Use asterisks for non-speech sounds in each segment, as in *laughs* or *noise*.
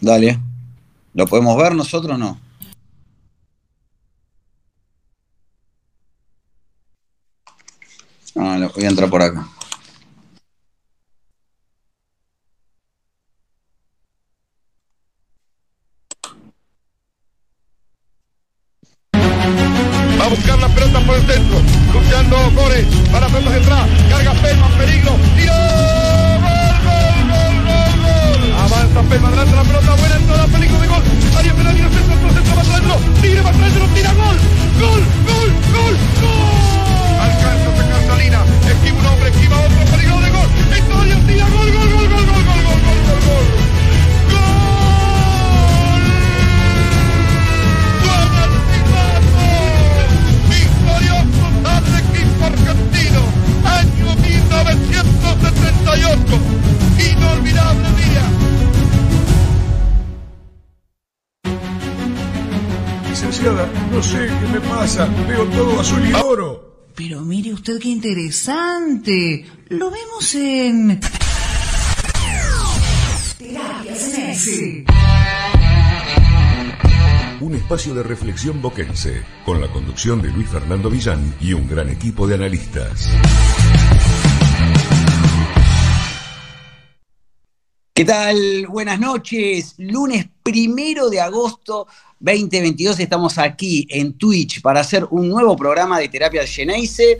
Dale. ¿Lo podemos ver nosotros o no? Ah, voy a entrar por acá. Interesante. Lo vemos en... Un espacio de reflexión boquense, con la conducción de Luis Fernando Villán y un gran equipo de analistas. ¿Qué tal? Buenas noches. Lunes primero de agosto 2022 estamos aquí en Twitch para hacer un nuevo programa de terapia Geneise.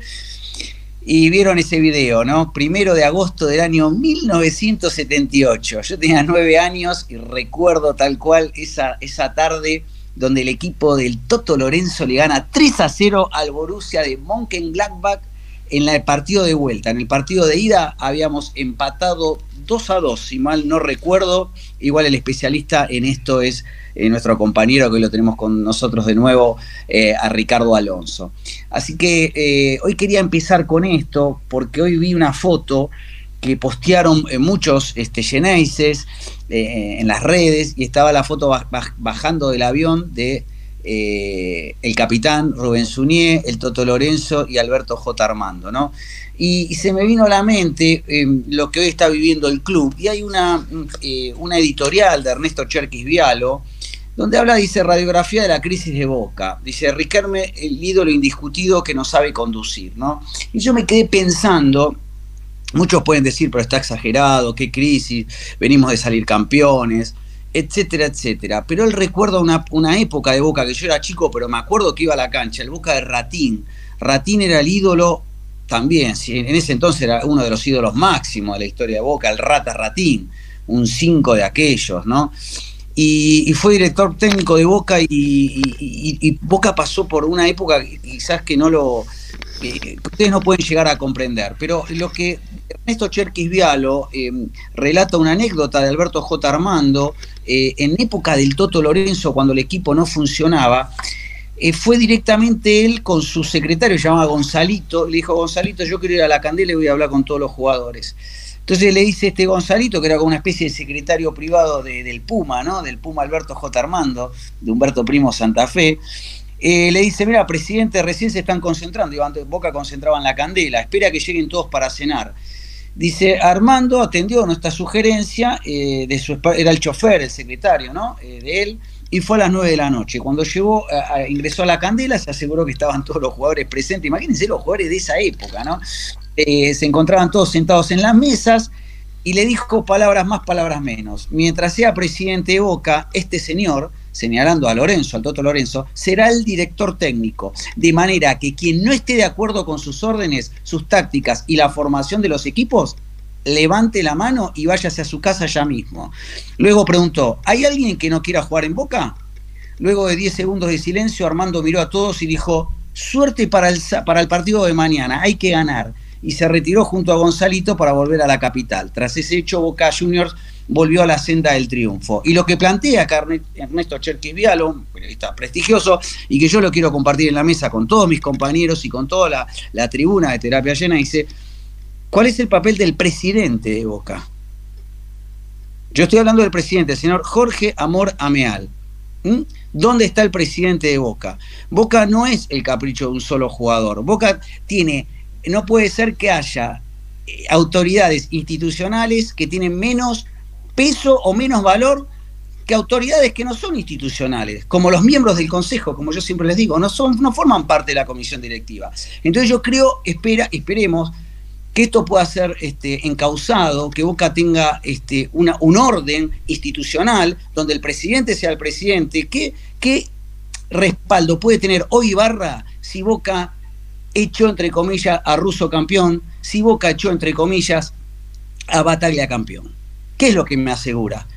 Y vieron ese video, ¿no? Primero de agosto del año 1978. Yo tenía nueve años y recuerdo tal cual esa, esa tarde donde el equipo del Toto Lorenzo le gana 3 a 0 al Borussia de Mönchengladbach en el partido de vuelta. En el partido de ida habíamos empatado 2 a 2, si mal no recuerdo. Igual el especialista en esto es eh, nuestro compañero que hoy lo tenemos con nosotros de nuevo, eh, a Ricardo Alonso. Así que eh, hoy quería empezar con esto porque hoy vi una foto que postearon muchos este, Geneises en las redes y estaba la foto baj- baj- bajando del avión de eh, el capitán Rubén Suñé, el Toto Lorenzo y Alberto J. Armando, ¿no? Y, se me vino a la mente eh, lo que hoy está viviendo el club. Y hay una, eh, una editorial de Ernesto Cherquis Vialo, donde habla, dice, radiografía de la crisis de Boca. Dice, Riquelme, el ídolo indiscutido que no sabe conducir, ¿no? Y yo me quedé pensando, muchos pueden decir, pero está exagerado, qué crisis, venimos de salir campeones, etcétera, etcétera. Pero él recuerda una, una época de Boca, que yo era chico, pero me acuerdo que iba a la cancha, el Boca de Ratín. Ratín era el ídolo también, en ese entonces era uno de los ídolos máximos de la historia de Boca, el Rata Ratín, un cinco de aquellos, ¿no? Y, fue director técnico de Boca y, Boca pasó por una época quizás que no lo que ustedes no pueden llegar a comprender, pero lo que Ernesto Cherquis Vialo eh, relata una anécdota de Alberto J. Armando eh, en época del Toto Lorenzo cuando el equipo no funcionaba. eh, fue directamente él con su secretario, se llamaba Gonzalito, le dijo, Gonzalito, yo quiero ir a la candela y voy a hablar con todos los jugadores. Entonces le dice este Gonzalito, que era como una especie de secretario privado de- del Puma, ¿no? Del Puma Alberto J. Armando, de Humberto Primo Santa Fe. eh, le dice, mira, presidente, recién se están concentrando. Iba antes, Boca concentraba en la candela, espera que lleguen todos para cenar. Dice, Armando atendió nuestra sugerencia, eh, de su, era el chofer, el secretario, ¿no? Eh, de él, y fue a las 9 de la noche. Cuando llegó, ingresó a la candela, se aseguró que estaban todos los jugadores presentes. Imagínense los jugadores de esa época, ¿no? Eh, se encontraban todos sentados en las mesas y le dijo palabras más, palabras menos. Mientras sea presidente de Boca, este señor, señalando a Lorenzo, al Toto Lorenzo, será el director técnico. De manera que quien no esté de acuerdo con sus órdenes, sus tácticas y la formación de los equipos, levante la mano y váyase a su casa ya mismo. Luego preguntó, ¿hay alguien que no quiera jugar en Boca? Luego de 10 segundos de silencio, Armando miró a todos y dijo, suerte para el, para el partido de mañana, hay que ganar. Y se retiró junto a Gonzalito para volver a la capital. Tras ese hecho, Boca Juniors volvió a la senda del triunfo. Y lo que plantea Ernesto Cherquis Vialo, un periodista prestigioso, y que yo lo quiero compartir en la mesa con todos mis compañeros y con toda la, la tribuna de terapia llena, dice, ¿cuál es el papel del presidente de Boca? Yo estoy hablando del presidente, el señor Jorge Amor Ameal. ¿Mm? ¿Dónde está el presidente de Boca? Boca no es el capricho de un solo jugador. Boca tiene, no puede ser que haya eh, autoridades institucionales que tienen menos peso o menos valor que autoridades que no son institucionales, como los miembros del Consejo, como yo siempre les digo, no, son, no forman parte de la comisión directiva. Entonces yo creo, espera, esperemos que esto pueda ser este, encausado, que Boca tenga este, una, un orden institucional donde el presidente sea el presidente. ¿Qué, ¿Qué respaldo puede tener hoy Barra si Boca echó entre comillas a Russo campeón, si Boca echó entre comillas a Bataglia campeón? ¿Qué es lo que me asegura?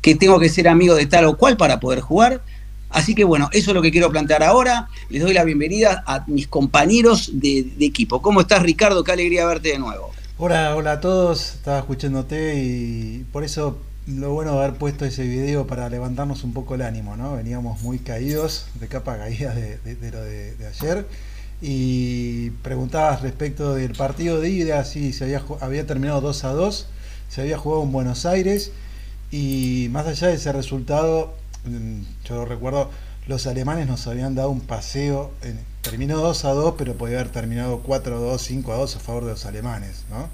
Que tengo que ser amigo de tal o cual para poder jugar. Así que bueno, eso es lo que quiero plantear ahora. Les doy la bienvenida a mis compañeros de, equipo. ¿Cómo estás, Ricardo? Qué alegría verte de nuevo. Hola, hola a todos. Estaba escuchándote y por eso lo bueno de haber puesto ese video para levantarnos un poco el ánimo, ¿no? Veníamos muy caídos, de capa caída de, lo de, ayer. Y preguntabas respecto del partido de ida, si se había, había terminado 2 a 2, se había jugado en Buenos Aires y más allá de ese resultado, mm, yo lo recuerdo, los alemanes nos habían dado un paseo, terminó 2 a 2, pero podía haber terminado 4 a 2, 5 a 2 a favor de los alemanes, ¿no?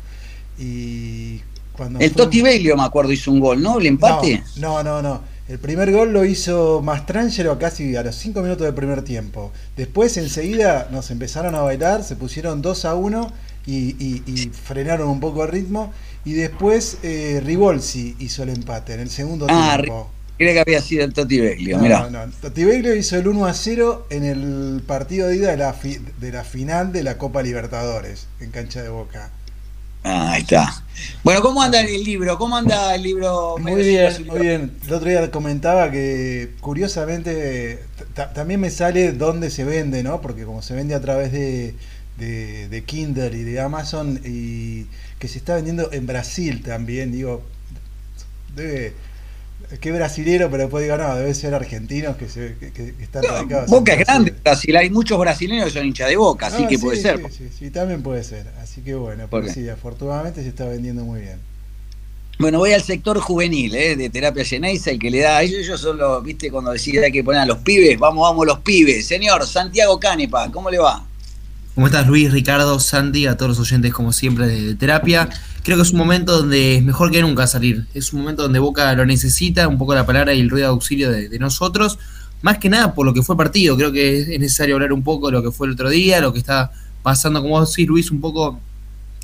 Y cuando el Totti Belio, me acuerdo, hizo un gol, ¿no? ¿El empate? No, no, no. El primer gol lo hizo Mastrangelo casi a los 5 minutos del primer tiempo. Después, enseguida, nos empezaron a bailar, se pusieron 2 a 1 y frenaron un poco el ritmo y después eh, Rivolsi hizo el empate en el segundo ah, tiempo. Creo que había sido el Totti Beglio, no, No, Totti Beglio hizo el 1 a 0 en el partido de ida de la, de la final de la Copa Libertadores, en cancha de Boca. Ah, ahí está. Bueno, ¿cómo anda el libro? ¿Cómo anda el libro? Muy bien, muy bien. El otro día comentaba que curiosamente también me sale dónde se vende, ¿no? Porque como se vende a través de, de, de Kindle y de Amazon y que se está vendiendo en Brasil también, digo, debe, que brasilero, pero después digo, no, debe ser argentinos que, se, que, están radicados. Boca es grande, Brasil, hay muchos brasileños que son hinchas de Boca, así que puede ser. Sí, sí, también puede ser, así que bueno, porque sí, afortunadamente se está vendiendo muy bien. Bueno, voy al sector juvenil ¿eh? de terapia Geneisa, el que le da a ellos, ellos son los, viste, cuando decía hay que poner a los pibes, vamos, vamos los pibes. Señor, Santiago Canepa, ¿cómo le va? ¿Cómo estás Luis, Ricardo, Sandy, a todos los oyentes como siempre de, terapia? Creo que es un momento donde es mejor que nunca salir. Es un momento donde Boca lo necesita, un poco la palabra y el ruido de auxilio de, nosotros. Más que nada por lo que fue partido. Creo que es necesario hablar un poco de lo que fue el otro día, lo que está pasando, como decís Luis, un poco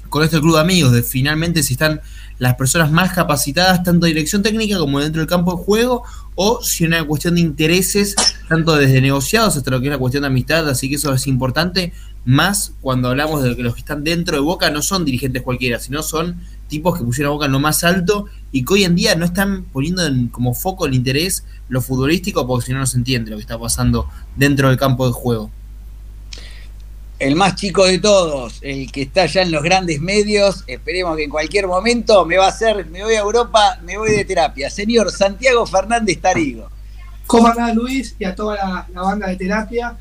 con este club de amigos, de finalmente si están las personas más capacitadas, tanto de dirección técnica como dentro del campo de juego, o si una cuestión de intereses, tanto desde negociados hasta lo que es la cuestión de amistad, así que eso es importante más cuando hablamos de que los que están dentro de Boca no son dirigentes cualquiera, sino son tipos que pusieron a Boca en lo más alto y que hoy en día no están poniendo en, como foco el interés lo futbolístico porque si no no se entiende lo que está pasando dentro del campo de juego. El más chico de todos, el que está ya en los grandes medios, esperemos que en cualquier momento me va a hacer, me voy a Europa, me voy de terapia. Señor Santiago Fernández Tarigo. ¿Cómo andás Luis y a toda la banda de terapia?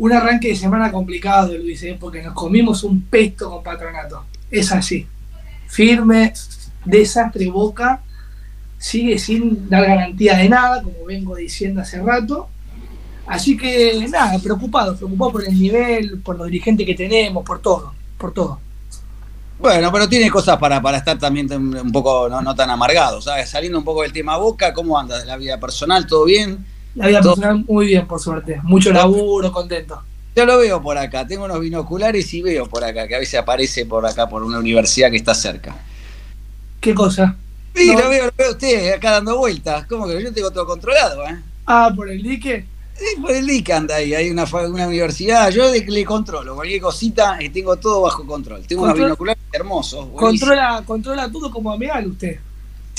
Un arranque de semana complicado, Luis, ¿eh? porque nos comimos un pesto con patronato. Es así. Firme, desastre boca, sigue sin dar garantía de nada, como vengo diciendo hace rato. Así que nada, preocupado, preocupado por el nivel, por los dirigentes que tenemos, por todo, por todo. Bueno, pero tiene cosas para, para estar también un poco no, tan amargado, ¿sabes? Saliendo un poco del tema Boca, ¿cómo anda la vida personal? ¿Todo bien? La vida personal muy bien, por suerte. Mucho laburo, contento. Yo lo veo por acá, tengo unos binoculares y veo por acá, que a veces aparece por acá, por una universidad que está cerca. ¿Qué cosa? Sí, lo veo, lo veo usted acá dando vueltas. ¿Cómo que yo tengo todo controlado, eh? Ah, por el dique. Sí, por el dique anda ahí, hay una, una universidad, yo de, le controlo, cualquier cosita, y tengo todo bajo control. Tengo unos binoculares hermosos. Controla, controla todo como amigal usted.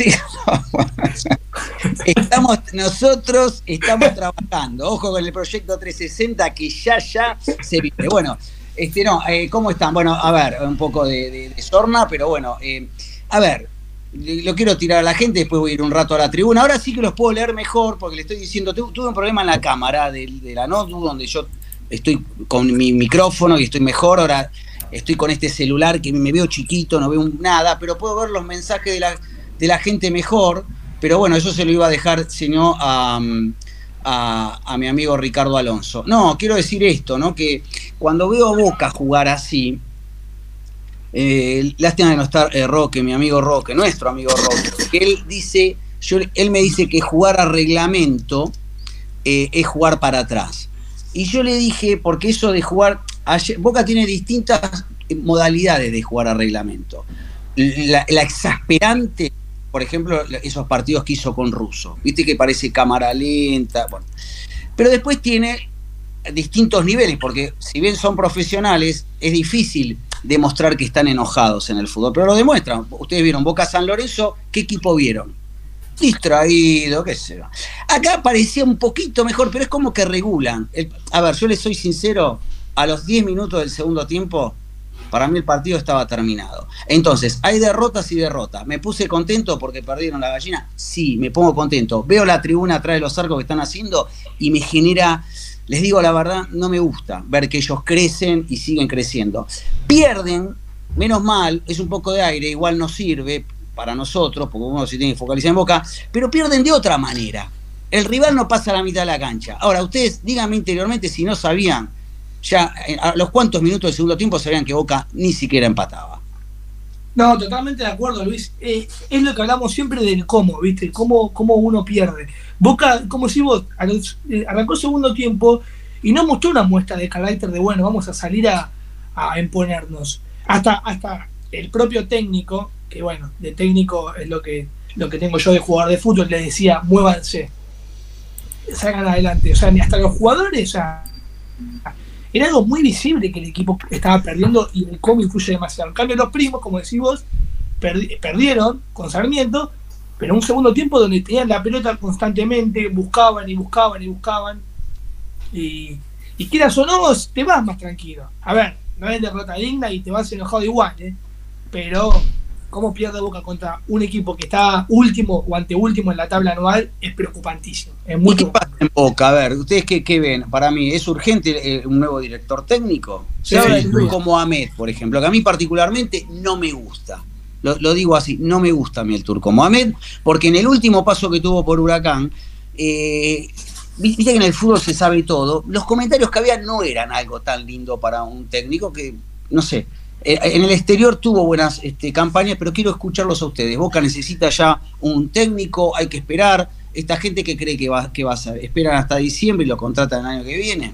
*laughs* estamos, nosotros estamos trabajando, ojo con el proyecto 360 que ya ya se vive. Bueno, este no, eh, ¿cómo están? Bueno, a ver, un poco de, sorna, pero bueno, eh, a ver, lo quiero tirar a la gente, después voy a ir un rato a la tribuna. Ahora sí que los puedo leer mejor, porque le estoy diciendo, tuve un problema en la cámara de, de la notebook, donde yo estoy con mi micrófono y estoy mejor, ahora estoy con este celular que me veo chiquito, no veo nada, pero puedo ver los mensajes de la de la gente mejor, pero bueno, eso se lo iba a dejar, sino a, a, mi amigo Ricardo Alonso. No, quiero decir esto, ¿no? Que cuando veo a Boca jugar así, eh, lástima de no estar eh, Roque, mi amigo Roque, nuestro amigo Roque, que él dice Yo, él me dice que jugar a reglamento eh, es jugar para atrás. Y yo le dije, porque eso de jugar, Boca tiene distintas modalidades de jugar a reglamento. La, exasperante, por ejemplo, esos partidos que hizo con Russo, viste que parece cámara lenta, bueno. Pero después tiene distintos niveles, porque si bien son profesionales, es difícil demostrar que están enojados en el fútbol, pero lo demuestran. Ustedes vieron Boca San Lorenzo, ¿qué equipo vieron? Distraído, qué sé yo. Acá parecía un poquito mejor, pero es como que regulan. a ver, yo les soy sincero, a los 10 minutos del segundo tiempo, para mí el partido estaba terminado. Entonces, hay derrotas y derrotas. ¿Me puse contento porque perdieron la gallina? Sí, me pongo contento. Veo la tribuna atrás de los arcos que están haciendo y me genera les digo la verdad, no me gusta ver que ellos crecen y siguen creciendo. Pierden, menos mal, es un poco de aire, igual no sirve para nosotros, porque uno se tiene que focalizar en boca, pero pierden de otra manera. El rival no pasa a la mitad de la cancha. Ahora, ustedes díganme interiormente si no sabían, ya eh, a los cuantos minutos del segundo tiempo sabían que Boca ni siquiera empataba. No, totalmente de acuerdo, Luis. Eh, es lo que hablamos siempre del cómo, ¿viste? Cómo, cómo uno pierde. Boca, como si vos, eh, arrancó el segundo tiempo y no mostró una muestra de carácter de, bueno, vamos a salir a, a imponernos. Hasta, hasta el propio técnico, que bueno, de técnico es lo que, lo que tengo yo de jugador de fútbol, le decía, muévanse, salgan adelante. O sea, hasta los jugadores, o era algo muy visible que el equipo estaba perdiendo y el cómo influye demasiado. En cambio, los primos, como decís vos, perdieron con Sarmiento, pero un segundo tiempo donde tenían la pelota constantemente, buscaban y buscaban y buscaban. Y, y quieras o no, te vas más tranquilo. A ver, no es derrota digna y te vas enojado igual, ¿eh? pero cómo pierde Boca contra un equipo que está último o anteúltimo en la tabla anual es preocupantísimo. Es muy qué pasa en Boca? A ver, ¿ustedes qué, ven? Para mí, ¿es urgente eh, un nuevo director técnico? Se habla de como Ahmed, por ejemplo, que a mí particularmente no me gusta. Lo, digo así, no me gusta a mí el turco Mohamed, porque en el último paso que tuvo por Huracán, eh, viste que en el fútbol se sabe todo, los comentarios que había no eran algo tan lindo para un técnico que, no sé, en el exterior tuvo buenas este, campañas, pero quiero escucharlos a ustedes. Boca necesita ya un técnico, hay que esperar. Esta gente que cree que va, que va a ser, esperan hasta diciembre y lo contratan el año que viene.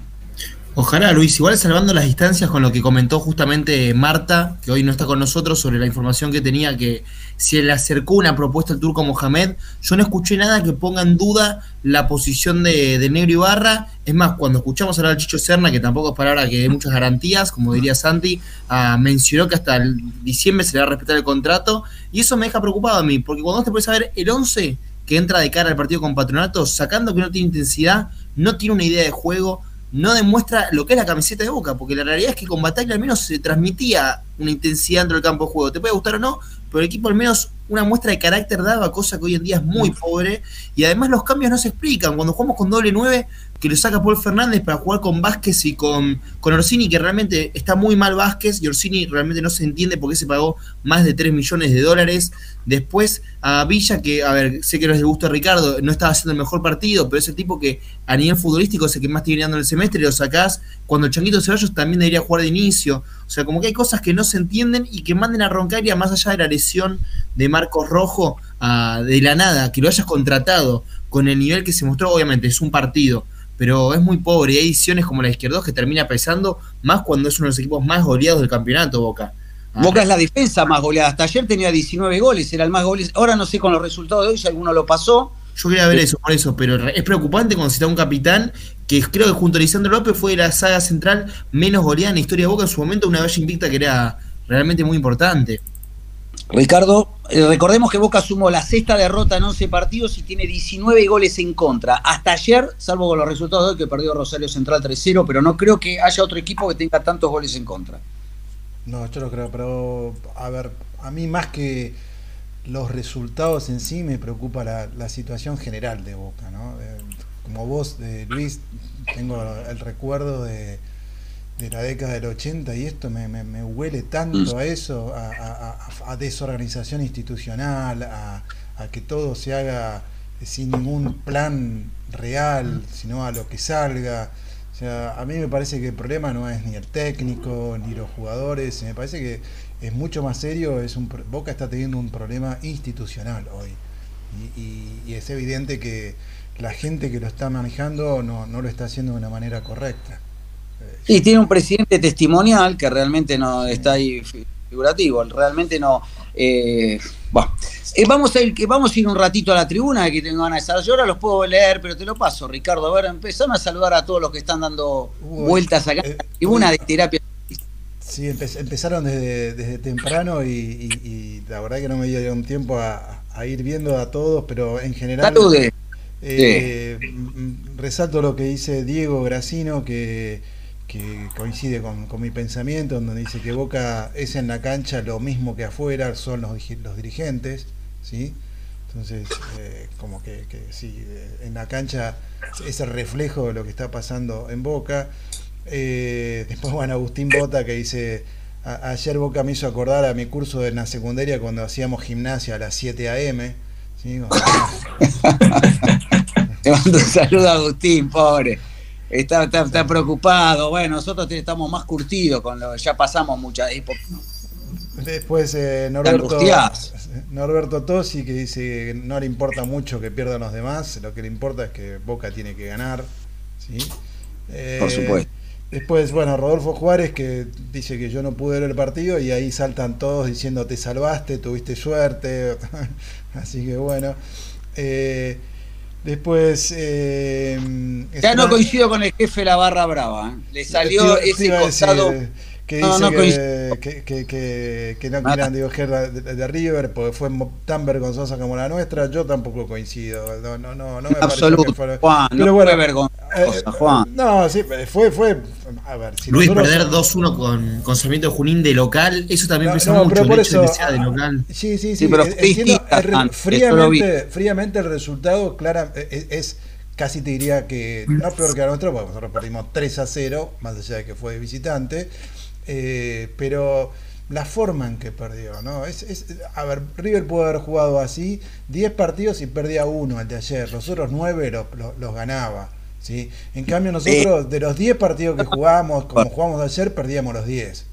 Ojalá, Luis, igual salvando las distancias con lo que comentó justamente Marta, que hoy no está con nosotros, sobre la información que tenía que se le acercó una propuesta al turco Mohamed, yo no escuché nada que ponga en duda la posición de, de Negro Ibarra. Es más, cuando escuchamos hablar al Chicho Serna, que tampoco es palabra que dé muchas garantías, como diría Santi, ah, mencionó que hasta diciembre se le va a respetar el contrato, y eso me deja preocupado a mí, porque cuando te puedes saber el 11 que entra de cara al partido con Patronato, sacando que no tiene intensidad, no tiene una idea de juego, no demuestra lo que es la camiseta de Boca, porque la realidad es que con Batalla al menos se transmitía una intensidad dentro del campo de juego. Te puede gustar o no, pero el equipo al menos una muestra de carácter daba, cosa que hoy en día es muy pobre. Y además los cambios no se explican. Cuando jugamos con doble 9, que lo saca Paul Fernández para jugar con Vázquez y con, con Orsini, que realmente está muy mal Vázquez, y Orsini realmente no se entiende por qué se pagó más de 3 millones de dólares. Después a Villa, que, a ver, sé que no les gusta a Ricardo, no estaba haciendo el mejor partido, pero es el tipo que a nivel futbolístico es el que más tiene ganando en el semestre, lo sacás cuando el Chanquito Ceballos también debería jugar de inicio. O sea, como que hay cosas que no se entienden y que manden a Roncaria más allá de la lesión de Marcos Rojo de la nada, que lo hayas contratado con el nivel que se mostró, obviamente es un partido, pero es muy pobre y hay ediciones como la izquierda que termina pesando más cuando es uno de los equipos más goleados del campeonato, Boca. Ah. Boca es la defensa más goleada. Hasta ayer tenía 19 goles, era el más goles. Ahora no sé con los resultados de hoy si alguno lo pasó. Yo quería ver eso, por eso, pero es preocupante cuando se está un capitán que creo que junto a Lisandro López fue la saga central menos goleada en la historia de Boca en su momento, una bella invicta que era realmente muy importante. Ricardo, eh, recordemos que Boca sumó la sexta derrota en 11 partidos y tiene 19 goles en contra. Hasta ayer, salvo con los resultados de hoy, que perdió Rosario Central 3-0, pero no creo que haya otro equipo que tenga tantos goles en contra. No, yo lo creo, pero a ver, a mí más que los resultados en sí me preocupa la, situación general de Boca, ¿no? Eh, como vos, de Luis, tengo el recuerdo de de la década del 80 y esto me, me, huele tanto a eso, a, desorganización institucional, a, que todo se haga sin ningún plan real, sino a lo que salga. O sea, a mí me parece que el problema no es ni el técnico, ni los jugadores, me parece que es mucho más serio, es un Boca está teniendo un problema institucional hoy. Y, y- y es evidente que la gente que lo está manejando no, no lo está haciendo de una manera correcta. Y tiene un presidente testimonial que realmente no está ahí fi- figurativo, realmente no. eh, bueno, Eh, vamos, a ir, que vamos a ir un ratito a la tribuna, que tengo ganas de estar. Yo ahora los puedo leer, pero te lo paso, Ricardo. A ver, empezame a saludar a todos los que están dando Uy, vueltas acá en eh, la tribuna de terapia. Sí, empe- empezaron desde, desde temprano y, y- y la verdad que no me dieron tiempo a, a ir viendo a todos, pero en general Salude. eh, resalto lo que dice Diego Gracino, que, que coincide con, con mi pensamiento, en donde dice que Boca es en la cancha lo mismo que afuera, son los, los dirigentes, ¿sí? Entonces, eh, como que, que sí, eh, en la cancha es el reflejo de lo que está pasando en Boca. Eh, después Juan Agustín Bota que dice, "A- ayer Boca me hizo acordar a mi curso en la secundaria cuando hacíamos gimnasia a las 7 a.m. ¿sí? *laughs* Te mando un saludo a Agustín, pobre. Está, está, está preocupado. Bueno, nosotros estamos más curtidos con lo ya pasamos muchas épocas. Después eh, Norberto. Norberto Tosi que dice que no le importa mucho que pierdan los demás, lo que le importa es que Boca tiene que ganar. ¿sí? Eh, Por supuesto. Después, bueno, Rodolfo Juárez que dice que yo no pude ver el partido y ahí saltan todos diciendo te salvaste, tuviste suerte. *laughs* Así que bueno. Eh, después... eh, Ya no coincido con el jefe de la barra brava. ¿eh? Le salió ese decir, costado. eh, que No, dice no que, coincido. que, que- que- que no quieran dibujar de, de- de River porque fue tan vergonzosa como la nuestra, yo tampoco coincido. No, no, no, no me Absoluto, que fuera- Juan, no Pero fue bueno, vergonzosa, eh, Juan. No, sí, fue, fue. A ver, si Luis, nosotros- perder 2-1 con, con Sarmiento de Junín de local, eso también No, pesa no, mucho, pero el hecho de eso, que sea de local. Sí, sí, sí. Sí, pero eh, fue entiendo, eh, vi. fríamente, fríamente el resultado, clara, eh, es, es casi te diría que no peor que a nuestro, porque nosotros perdimos 3 a 0, más allá de que fue de visitante, eh, pero la forma en que perdió, ¿no? Es, es, a ver, River pudo haber jugado así 10 partidos y perdía uno, el de ayer, los otros 9 los, los- los ganaba. ¿sí? En cambio nosotros, de los 10 partidos que jugamos, como jugamos ayer, perdíamos los 10.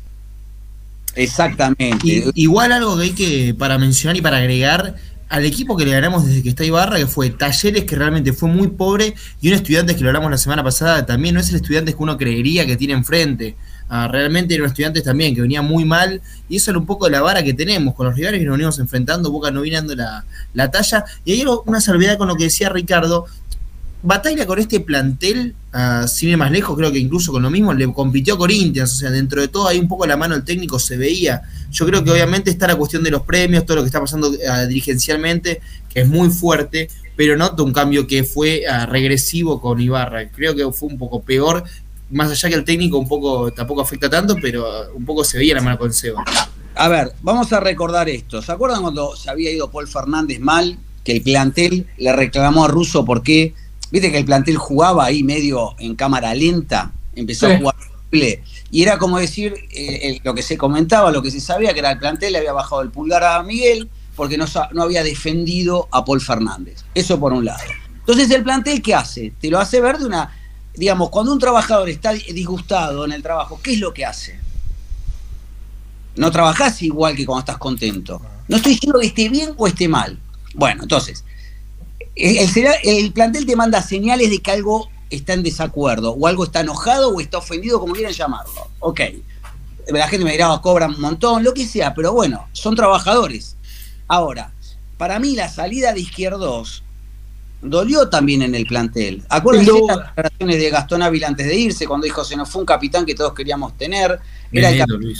Exactamente. Y- igual algo que hay que, para mencionar y para agregar, al equipo que le ganamos desde que está Ibarra, que fue Talleres, que realmente fue muy pobre, y un estudiante que lo hablamos la semana pasada, también no es el estudiante que uno creería que tiene enfrente. Realmente eran estudiantes también que venía muy mal, y eso era un poco la vara que tenemos con los rivales que nos venimos enfrentando, Boca no viene dando la, la talla. Y hay una salvedad con lo que decía Ricardo, Batalla con este plantel, ah, sin ir más lejos, creo que incluso con lo mismo, le compitió Corinthians, o sea, dentro de todo hay un poco la mano del técnico, se veía. Yo creo que obviamente está la cuestión de los premios, todo lo que está pasando ah, dirigencialmente, que es muy fuerte, pero noto un cambio que fue ah, regresivo con Ibarra. Creo que fue un poco peor, más allá que el técnico un poco tampoco afecta tanto, pero un poco se veía la mano con Seba. A ver, vamos a recordar esto. ¿Se acuerdan cuando se había ido Paul Fernández mal? Que el plantel le reclamó a Russo porque, viste que el plantel jugaba ahí medio en cámara lenta, empezó Sí. a jugar triple, y era como decir eh, lo que se comentaba, lo que se sabía, que era el plantel le había bajado el pulgar a Miguel porque no, no había defendido a Paul Fernández. Eso por un lado. Entonces el plantel, ¿qué hace? Te lo hace ver de una, digamos, cuando un trabajador está disgustado en el trabajo, ¿qué es lo que hace? No trabajás igual que cuando estás contento. No estoy diciendo que esté bien o esté mal. Bueno, entonces, el, el plantel te manda señales de que algo está en desacuerdo, o algo está enojado, o está ofendido, como quieran llamarlo. Ok. La gente me dirá, "Oh, cobran un montón, lo que sea, pero bueno, son trabajadores. Ahora, para mí la salida de Izquierdos dolió también en el plantel. Acuérdense las declaraciones de Gastón Ávila antes de irse, cuando dijo se nos fue un capitán que todos queríamos tener. Era el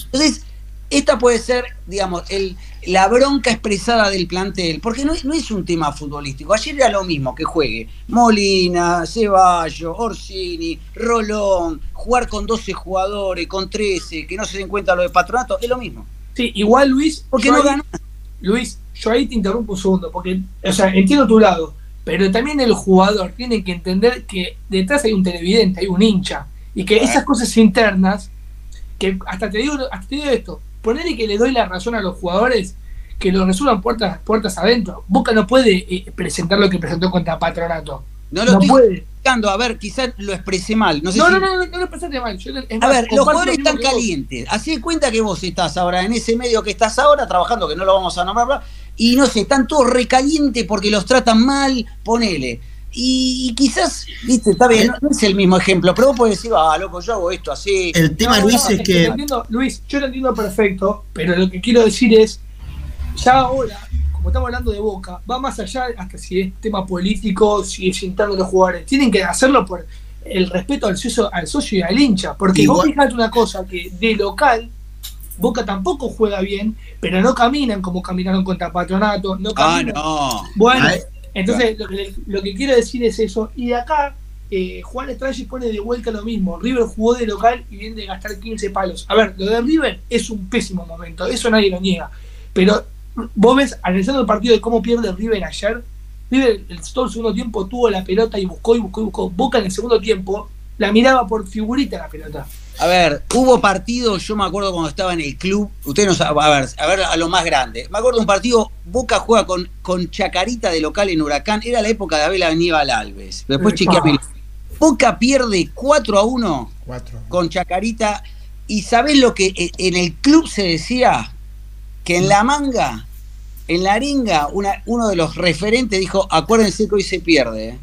entonces, esta puede ser, digamos, el, la bronca expresada del plantel, porque no, es- no es un tema futbolístico. Ayer era lo mismo que juegue Molina, Ceballos, Orsini, Rolón, jugar con 12 jugadores, con 13, que no se den cuenta lo de patronato, es lo mismo. Sí, igual Luis, Porque no ahí-. Luis, yo ahí te interrumpo un segundo, porque, o sea, entiendo tu lado, pero también el jugador tiene que entender que detrás hay un televidente, hay un hincha, y que esas cosas internas, que hasta te digo, hasta te digo esto, ponerle que le doy la razón a los jugadores, que lo resuelvan puertas, puertas adentro. Boca no puede eh, presentar lo que presentó contra Patronato. No lo No estoy puede. explicando, a ver, quizás lo expresé mal. No sé No, si- no, no, no, no lo presente mal. Yo, A más, ver, los jugadores lo están calientes. Así de cuenta que vos estás ahora en ese medio que estás ahora trabajando, que no lo vamos a nombrar, y no sé, están todos recalientes porque los tratan mal, ponele. Y, y quizás, viste, está bien, no, no es el mismo ejemplo, pero vos podés decir, ah, loco, yo hago esto así. El tema, No, Luis, no, es que. entiendo, Luis, yo lo entiendo perfecto, pero lo que quiero decir es, ya ahora, como estamos hablando de Boca, va más allá hasta si es tema político, si es interno de los jugadores. Tienen que hacerlo por el respeto al socio, al socio y al hincha. Porque vos Igual- fijate una cosa, que de local, Boca tampoco juega bien, pero no caminan como caminaron contra Patronato, no Ah, caminan. no. Bueno, entonces lo que, lo que quiero decir es eso. Y de acá, eh, Juan Estrelli pone de vuelta lo mismo. River jugó de local y viene de gastar 15 palos. A ver, lo de River es un pésimo momento, eso nadie lo niega. Pero vos ves, analizando el partido de cómo pierde River ayer, River el, todo el segundo tiempo tuvo la pelota y buscó y buscó y buscó. Boca en el segundo tiempo la miraba por figurita la pelota. A ver, hubo partidos, yo me acuerdo cuando estaba en el club, ustedes no saben, a ver, a ver a lo más grande. Me acuerdo de un partido, Boca juega con, con Chacarita de local en Huracán, era la época de Abel Aníbal Alves. Después Eh, chequeame. Boca pierde 4 a 1 Cuatro. con Chacarita. ¿Y sabés lo que e- en el club se decía? Que en la manga, en la arenga, una- uno de los referentes dijo, acuérdense que hoy se pierde.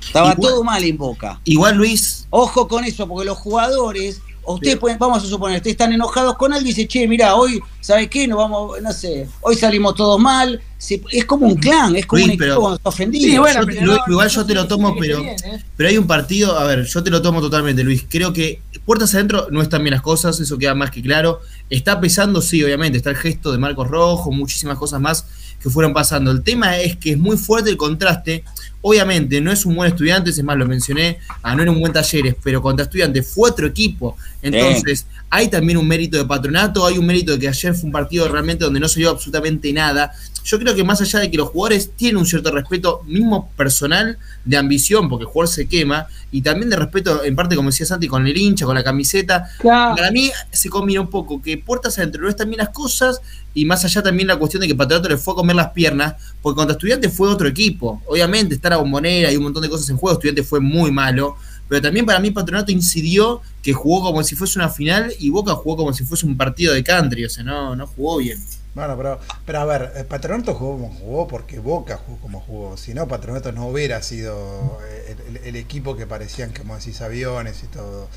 ¿Eh". Estaba Igual- todo mal en Boca. Igual, Luis, Ojo con eso, porque los jugadores, o ustedes Pero- pueden, vamos a suponer, ustedes están enojados con alguien y dicen, che, mira, hoy, ¿sabes qué? Nos vamos, no sé, hoy salimos todos mal. Se- es como un clan, es como Luis, un equipo pero- cuando está ofendido. Sí, bueno, yo- pero Luis, no- igual no yo te lo tomo, pero, bien, ¿eh? pero hay un partido, a ver, yo te lo tomo totalmente, Luis. Creo que puertas adentro no están bien las cosas, eso queda más que claro. Está pesando, sí, obviamente, está el gesto de Marcos Rojo, muchísimas cosas más que fueron pasando. El tema es que es muy fuerte el contraste. Obviamente, no es un buen estudiante, es más, lo mencioné, ah, no era un buen talleres, pero contra estudiantes fue otro equipo. Entonces, hay también un mérito de patronato, hay un mérito de que ayer fue un partido realmente donde no se dio absolutamente nada. Yo creo que más allá de que los jugadores tienen un cierto respeto, mismo personal, de ambición, porque el jugador se quema, y también de respeto, en parte, como decía Santi, con el hincha, con la camiseta. Claro. Para mí se combina un poco que puertas adentro no bien las cosas, y más allá también la cuestión de que Patronato le fue a comer las piernas, porque contra Estudiantes fue otro equipo. Obviamente está la bombonera y un montón de cosas en juego, Estudiantes fue muy malo, pero también para mí Patronato incidió que jugó como si fuese una final y Boca jugó como si fuese un partido de country, o sea, no, no jugó bien. Bueno, pero, pero a ver, eh, Patronato jugó como jugó porque Boca jugó como jugó. Si no, Patronato no hubiera sido eh, el, equipo que parecían, como decís, aviones y todo.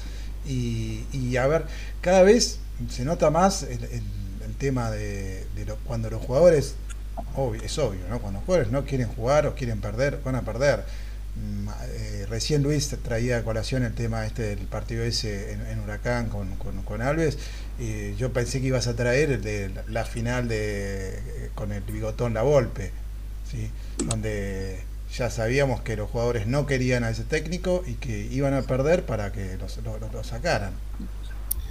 Y, y a ver, cada vez se nota más el, tema de, lo- cuando los jugadores, obvio, es obvio, ¿no? Cuando los jugadores no quieren jugar o quieren perder, van a perder. Mm, eh, recién Luis traía a colación el tema este del partido ese en, en Huracán con, con, con Alves. Y yo pensé que ibas a traer el de la, final de con el bigotón La Volpe, ¿sí? donde ya sabíamos que los jugadores no querían a ese técnico y que iban a perder para que los- lo, lo- lo sacaran.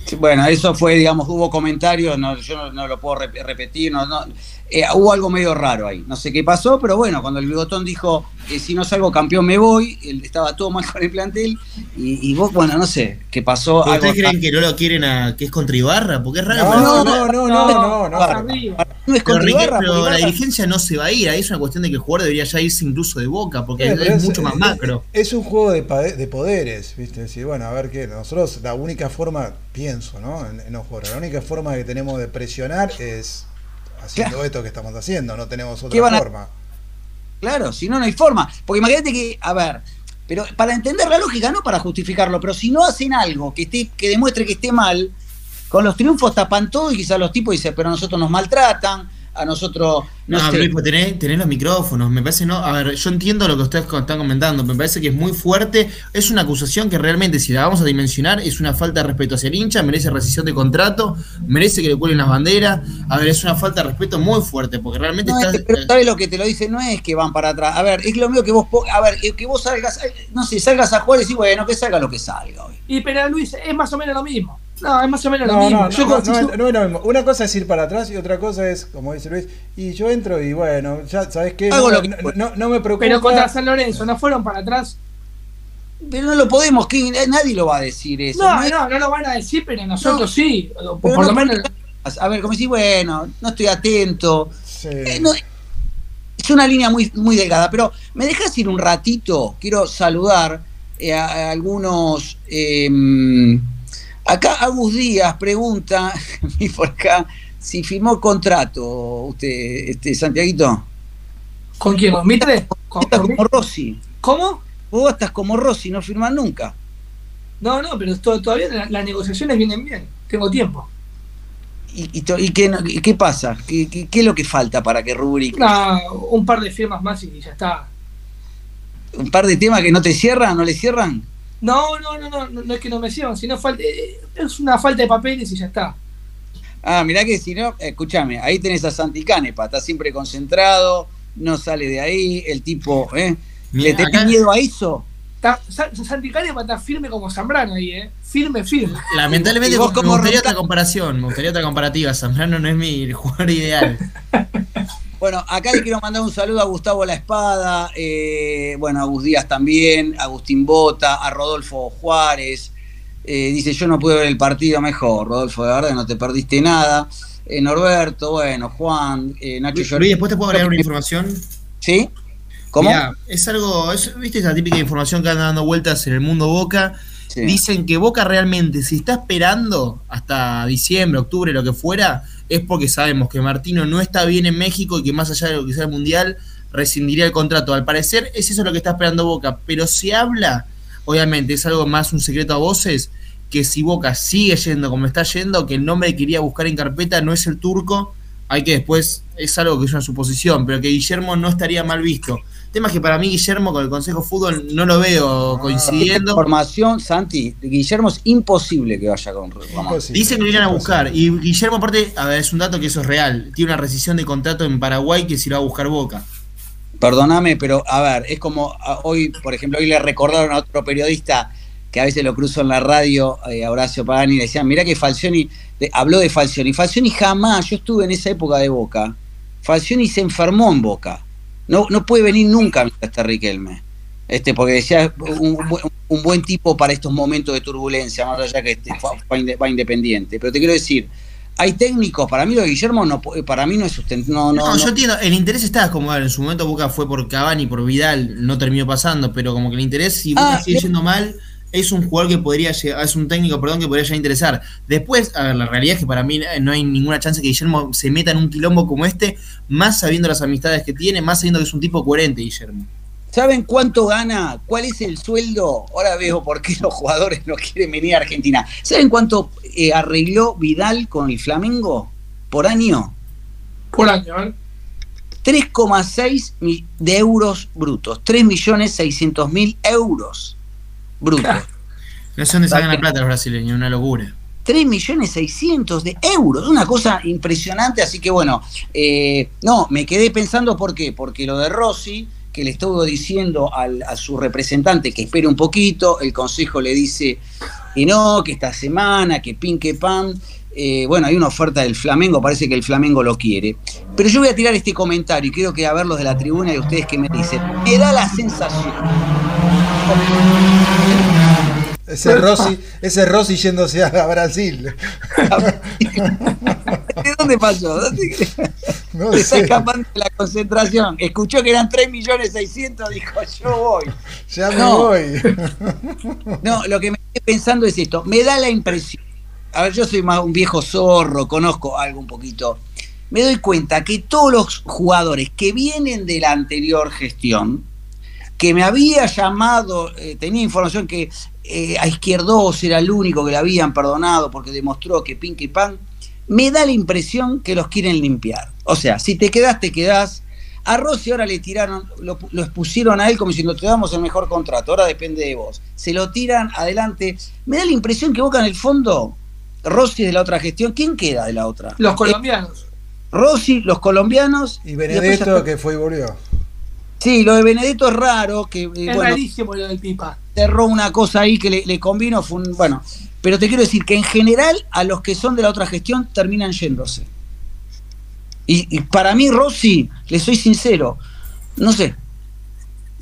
Sí, Bueno, eso fue, digamos, hubo comentarios, no, yo no, no lo puedo rep- repetir, no, no, eh, hubo algo medio raro ahí, no sé qué pasó, pero bueno, cuando el bigotón dijo, eh, si no salgo campeón me voy, él estaba todo mal *laughs* con el plantel, y, y vos, bueno, no sé, qué pasó. ¿Pero algo- ¿Ustedes creen que no lo quieren a que es contra Ibarra? Porque es raro. No, no, no, no, no, no, no. es Pero, Ibarra, pero la dirigencia no se va a ir, ahí es una cuestión de que el jugador debería ya irse incluso de boca, porque es, mucho más macro. Es un juego de, poderes, ¿viste? Decir, bueno, a ver qué. Nosotros, la única forma, pienso, ¿no? En, en los la única forma que tenemos de presionar es haciendo Claro. esto que estamos haciendo, no tenemos ¿Qué otra a- forma. Claro, si no, no hay forma. Porque imagínate que, a ver, pero para entender la lógica, no para justificarlo, pero si no hacen algo que esté, que demuestre que esté mal, con los triunfos tapan todo y quizás los tipos dicen, pero a nosotros nos maltratan, a nosotros no, No, sé. pero Luis, tenés, tenés los micrófonos, me parece no. A ver, yo entiendo lo que ustedes están comentando, me parece que es muy fuerte. Es una acusación que realmente, si la vamos a dimensionar, es una falta de respeto hacia el hincha, merece rescisión de contrato, merece que le cuelen las banderas. A ver, es una falta de respeto muy fuerte, porque realmente No, estás. es- pero ¿sabes lo que te lo dice? No es que van para atrás. A ver, es lo mío que vos, po- a ver, eh, que vos salgas, eh, no sé, salgas a jugar y decís, bueno, que salga lo que salga hoy. Y pero Luis, es más o menos lo mismo. No, es más o menos lo No, mismo. no, Yo no, como no, si no, yo- no es lo mismo. Una cosa es ir para atrás y otra cosa es, como dice Luis, y yo entro y bueno, ya sabes qué, Hago no, lo que no- puedo. no- no me preocupa. pero contra San Lorenzo, ¿no fueron para atrás? Pero no lo podemos, eh, nadie lo va a decir eso. No, no, no lo van a decir, pero nosotros sí. Pero por no lo menos. A ver, como decís, bueno, no estoy atento. Sí. Eh, no, es una línea muy, muy delgada, pero me dejas ir un ratito. Quiero saludar eh, a, a algunos. eh, acá Agus Díaz pregunta, *laughs* vi por acá, si firmó contrato usted, este Santiaguito. ¿Con quién? ¿Con Mitre? ¿Con, Estás como? Rossi. ¿Cómo? Vos estás como Rossi, no firmás nunca. No, no, pero to- todavía la- las negociaciones vienen bien. Tengo tiempo. ¿Y, y y qué, y pasa? ¿Qué, qué- qué es lo que falta para que rubrique? Un par de firmas más y ya está. ¿Un par de temas que no te cierran? ¿No le cierran? No, no, no, no, no, no es que no me sirvan, sino falta, eh, es una falta de papeles y ya está. Ah, mirá que si no, escúchame, ahí tenés a Santi Canepa, está siempre concentrado, no sale de ahí, el tipo, ¿eh? ¿Le tenés acá- miedo a eso? Está, Sa- Santi Canepa está firme como Zambrano ahí, ¿eh? Firme, firme. Lamentablemente ¿Y vos me cómo gustaría roncás? otra comparación, me gustaría otra comparativa. Zambrano no es mi jugador ideal. *laughs* Bueno, acá le quiero mandar un saludo a Gustavo La Espada, eh, bueno, a Gus Díaz también, a Agustín Bota, a Rodolfo Juárez. Eh, dice, yo no pude ver el partido mejor, Rodolfo, de verdad no te perdiste nada. Eh, Norberto, bueno, Juan, eh, Nacho Luis, después te puedo agregar una información. ¿Sí? ¿Cómo? Mirá, es algo, es- viste esa típica información que anda dando vueltas en el mundo Boca. Dicen que Boca realmente, si está esperando hasta diciembre, octubre, lo que fuera, es porque sabemos que Martino no está bien en México y que más allá de lo que sea el Mundial, rescindiría el contrato. Al parecer es eso lo que está esperando Boca, pero se habla, obviamente es algo más un secreto a voces, que si Boca sigue yendo como está yendo, que el nombre que quería buscar en carpeta no es el turco, hay que después, es algo que es una suposición, pero que Guillermo no estaría mal visto. Tema que para mí Guillermo con el Consejo de Fútbol no lo veo Esta coincidiendo. información, Santi, Guillermo es imposible que vaya con. Imposible. Dicen que lo irán a buscar. Y Guillermo, aparte, a ver, es un dato que eso es real. Tiene una rescisión de contrato en Paraguay que se lo va a buscar Boca. Perdóname, pero a ver, es como hoy, por ejemplo, hoy le recordaron a otro periodista que a veces lo cruzo en la radio, eh, a Horacio Pagani, le decían, mirá que Falcioni, de- habló de Falcioni. Falcioni jamás, yo estuve en esa época de Boca, Falcioni se enfermó en Boca. No, no puede venir nunca está Riquelme. Este, porque decía un, un buen- tipo para estos momentos de turbulencia, más allá que este, va independiente. Pero te quiero decir, hay técnicos, para mí lo de Guillermo no, para mí no es sustentable. No, No, no, yo entiendo, el interés está como en su momento Boca fue por Cavani, por Vidal, no terminó pasando, pero como que el interés, si Boca Ah, sigue yendo mal, es un jugador que podría llegar, es un técnico, perdón, que podría llegar a interesar. Después, a ver, la realidad es que para mí eh, no hay ninguna chance que Guillermo se meta en un quilombo como este, más sabiendo las amistades que tiene, más sabiendo que es un tipo coherente, Guillermo. ¿Saben cuánto gana? ¿Cuál es el sueldo? Ahora veo por qué los jugadores no quieren venir a Argentina. ¿Saben cuánto eh, arregló Vidal con el Flamengo por año? Por año, ¿eh? 3,6 mi- de euros brutos. 3.600.000 euros brutos. No sé dónde sacan la plata los brasileños, una locura. 3.600.000 de euros, una cosa impresionante, así que bueno, eh, no, me quedé pensando por qué, porque lo de Rossi, que le estuvo diciendo al- a su representante que espere un poquito, el consejo le dice que no, que esta semana, que pin, que pan, eh, bueno, hay una oferta del Flamengo, parece que el Flamengo lo quiere, pero yo voy a tirar este comentario y quiero que a ver los de la tribuna y ustedes que me dicen, me da la sensación Ese Rossi, ese Rossi yéndose a Brasil. ¿De dónde pasó? ¿Dónde- No Se está sé. escapando de la concentración. Escuchó que eran 3 millones 600, dijo, yo voy. Ya me No. voy. No, lo que me estoy pensando es esto. Me da la impresión. A ver, yo soy más un viejo zorro, conozco algo un poquito. Me doy cuenta que todos los jugadores que vienen de la anterior gestión, que me había llamado, eh, tenía información que eh, a Izquierdos era el único que le habían perdonado porque demostró que Pink y Pan, me da la impresión que los quieren limpiar. O sea, si te quedás, te quedás. A Rossi ahora le tiraron, lo, lo expusieron a él como si no te damos el mejor contrato, ahora depende de vos. Se lo tiran adelante. Me da la impresión que Boca en el fondo, Rossi de la otra gestión, ¿quién queda de la otra? Los Eh, colombianos. Rossi, los colombianos. Y Benedetto que fue y volvió. Sí, lo de Benedetto es raro, que eh, es bueno, rarísimo lo del Pipa. cerró una cosa ahí que le, le convino, fue un, bueno, pero te quiero decir que en general a los que son de la otra gestión terminan yéndose. Y, y para mí Rossi, le soy sincero, no sé,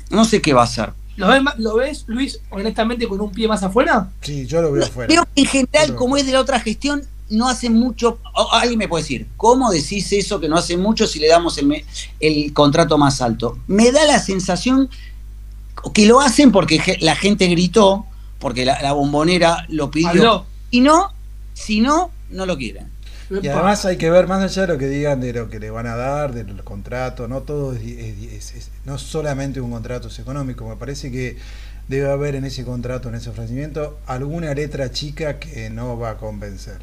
no sé qué va a hacer. ¿Lo ves, ma- ¿Lo ves, Luis, honestamente, con un pie más afuera? Sí, yo lo veo afuera. Creo que en general, Pero- como es de la otra gestión, no hace mucho. Alguien me puede decir, ¿cómo decís eso que no hace mucho si le damos el, me- el contrato más alto? Me da la sensación que lo hacen porque la gente gritó, porque la, la bombonera lo pidió. Habló. Y no, si no, no lo quieren. Y además hay que ver más allá de lo que digan de lo que le van a dar, de los contratos, no todo es, es- es- no solamente un contrato es económico, me parece que debe haber en ese contrato, en ese ofrecimiento, alguna letra chica que no va a convencer.